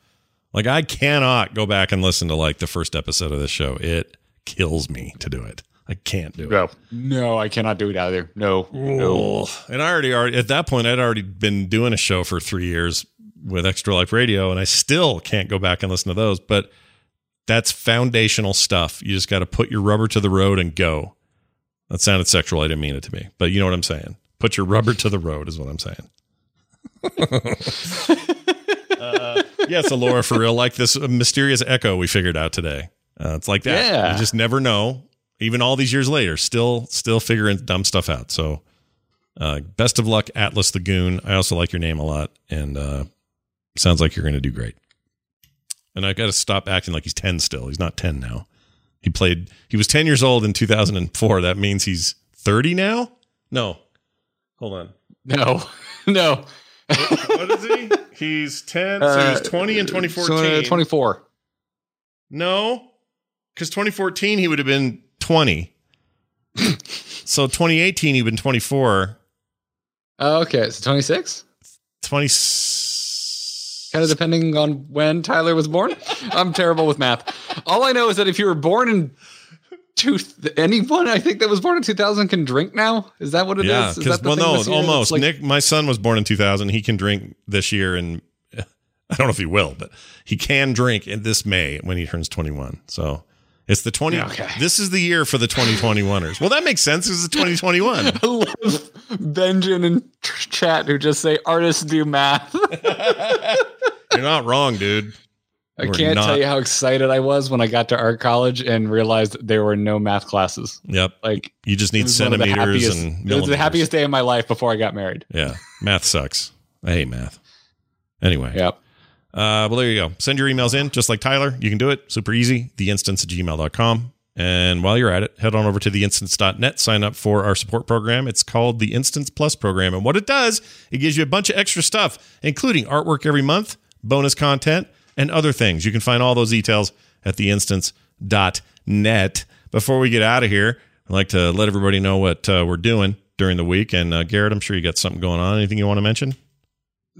[SPEAKER 4] Like, I cannot go back and listen to like the first episode of this show. It kills me to do it. I can't do it.
[SPEAKER 6] No, no, I cannot do it either. No, no.
[SPEAKER 4] And I already, already at that point, I'd already been doing a show for three years with Extra Life Radio, and I still can't go back and listen to those. But that's foundational stuff. You just got to put your rubber to the road and go. That sounded sexual. I didn't mean it to be, but you know what I'm saying. Put your rubber to the road is what I'm saying. uh, yes, Alora, for real, like this mysterious echo we figured out today. Uh, it's like that.
[SPEAKER 6] Yeah.
[SPEAKER 4] You just never know. Even all these years later, still still figuring dumb stuff out. So, uh, best of luck, Atlas the Goon. I also like your name a lot, and uh, sounds like you're going to do great. And I got to stop acting like he's ten still. He's not ten now. He played. He was ten years old in 2004. That means he's 30 now. No, hold on.
[SPEAKER 6] No, no.
[SPEAKER 4] What is he? He's 10. so he was uh, 20 in 2014.
[SPEAKER 6] Uh, 24.
[SPEAKER 4] No, because 2014 he would have been 20. so 2018 he'd been 24.
[SPEAKER 6] Oh, okay, so 26?
[SPEAKER 4] 20.
[SPEAKER 6] Kind of depending on when Tyler was born. I'm terrible with math. All I know is that if you were born in two, anyone I think that was born in 2000 can drink now. Is that what it is?
[SPEAKER 4] Yeah,
[SPEAKER 6] Is
[SPEAKER 4] because well, no?
[SPEAKER 6] It's
[SPEAKER 4] almost.
[SPEAKER 6] like-
[SPEAKER 4] Nick, my son was born in 2000. He can drink this year, and I don't know if he will, but he can drink in this May when he turns 21. So it's the 20.
[SPEAKER 6] Okay.
[SPEAKER 4] This is the year for the 2021ers. Well, that makes sense. This is 2021.
[SPEAKER 6] I love Benjamin and chat who just say artists do math.
[SPEAKER 4] You're not wrong, dude.
[SPEAKER 6] I can't
[SPEAKER 4] not-
[SPEAKER 6] tell you how excited I was when I got to art college and realized there were no math classes.
[SPEAKER 4] Yep.
[SPEAKER 6] Like
[SPEAKER 4] You just need
[SPEAKER 6] was one of the
[SPEAKER 4] centimeters
[SPEAKER 6] happiest-
[SPEAKER 4] and
[SPEAKER 6] it was the happiest day of my life before I got married.
[SPEAKER 4] Yeah. Math sucks. I hate math. Anyway.
[SPEAKER 6] Yep.
[SPEAKER 4] Uh, well, there you go. Send your emails in just like Tyler. You can do it. Super easy. Theinstance at gmail.com. And while you're at it, head on over to theinstance.net, sign up for our support program. It's called the Instance Plus program. And what it does, it gives you a bunch of extra stuff, including artwork every month, bonus content, and other things. You can find all those details at theinstance.net. Before we get out of here, I'd like to let everybody know what uh, we're doing during the week. And uh, Garrett, I'm sure you got something going on. Anything you want to mention?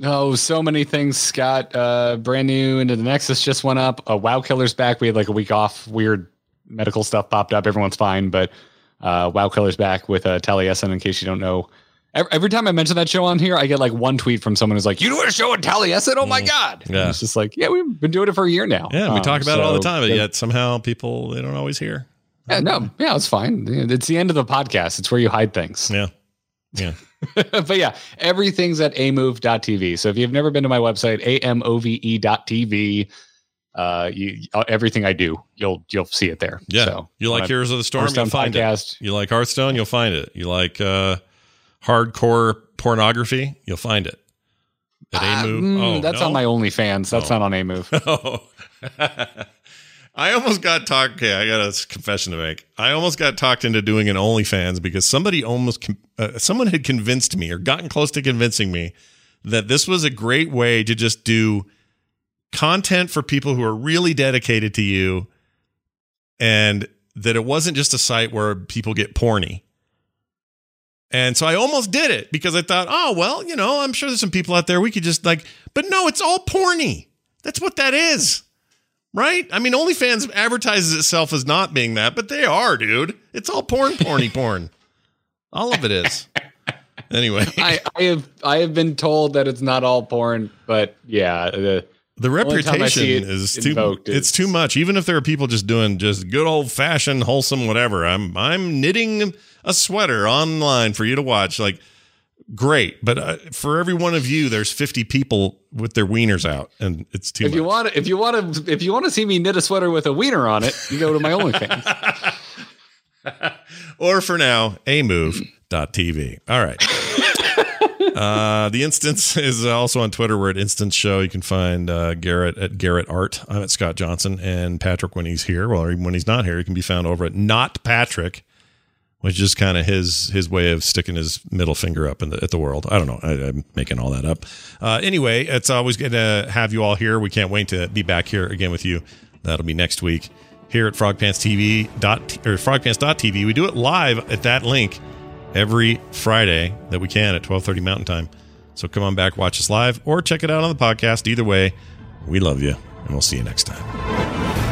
[SPEAKER 6] Oh, so many things, Scott. Uh, brand new into the Nexus just went up. Uh, WoW Killer's back. We had like a week off. Weird medical stuff popped up. Everyone's fine, but uh, WoW Killer's back with uh, Taliesin. In case you don't know, every, time I mention that show on here, I get like one tweet from someone who's like, "You do a show on Taliesin? Oh my god!"
[SPEAKER 4] Yeah.
[SPEAKER 6] And it's just like, yeah, we've been doing it for a year now.
[SPEAKER 4] Yeah, we
[SPEAKER 6] Um,
[SPEAKER 4] talk about it all the time, but yet somehow people they don't always hear.
[SPEAKER 6] Yeah, no, yeah, it's fine. It's the end of the podcast. It's where you hide things.
[SPEAKER 4] Yeah, yeah.
[SPEAKER 6] but yeah, everything's at amove.tv. So if you've never been to my website, amove.tv, uh, you uh, everything I do, you'll you'll see it there.
[SPEAKER 4] Yeah.
[SPEAKER 6] So
[SPEAKER 4] you like Heroes of the Storm, you'll find
[SPEAKER 6] podcast.
[SPEAKER 4] it. You like Hearthstone, you'll find it. You like uh, hardcore pornography, you'll find it. At Amove.
[SPEAKER 6] mm,
[SPEAKER 4] oh,
[SPEAKER 6] that's
[SPEAKER 4] no?
[SPEAKER 6] on my OnlyFans. That's
[SPEAKER 4] Oh.
[SPEAKER 6] not on Amove.
[SPEAKER 4] Oh. I almost got talked. Okay, I got a confession to make. I almost got talked into doing an OnlyFans because somebody almost, uh, someone had convinced me or gotten close to convincing me that this was a great way to just do content for people who are really dedicated to you and that it wasn't just a site where people get porny. And so I almost did it because I thought, oh, well, you know, I'm sure there's some people out there we could just like, but no, it's all porny. That's what that is. Right? I mean, OnlyFans advertises itself as not being that, but they are, dude. It's all porn, porny porn. All of it is. Anyway,
[SPEAKER 6] I, I have I have been told that it's not all porn, but yeah, the
[SPEAKER 4] the
[SPEAKER 6] only time I see
[SPEAKER 4] reputation is too
[SPEAKER 6] is-
[SPEAKER 4] it's too much. Even if there are people just doing just good old fashioned wholesome whatever. I'm I'm knitting a sweater online for you to watch. Like great, but uh, for every one of you, there's 50 people with their wieners out, and it's too
[SPEAKER 6] if
[SPEAKER 4] much.
[SPEAKER 6] you want if you want to if you want to see me knit a sweater with a wiener on it, you go to my OnlyFans.
[SPEAKER 4] or for now, amove.tv. All right. Uh, the instance is also on Twitter. We're at Instance Show. You can find uh, Garrett at Garrett Art. I'm at Scott Johnson, and Patrick when he's here. Well, even when he's not here, he can be found over at Not Patrick, which is kind of his his way of sticking his middle finger up in the, at the world. I don't know. I, I'm making all that up. Uh, anyway, it's always good to have you all here. We can't wait to be back here again with you. That'll be next week here at frogpantstv dot or Frogpants.tv. We do it live at that link every Friday that we can at 12:30 Mountain Time. So come on back, watch us live, or check it out on the podcast. Either way, we love you, and we'll see you next time.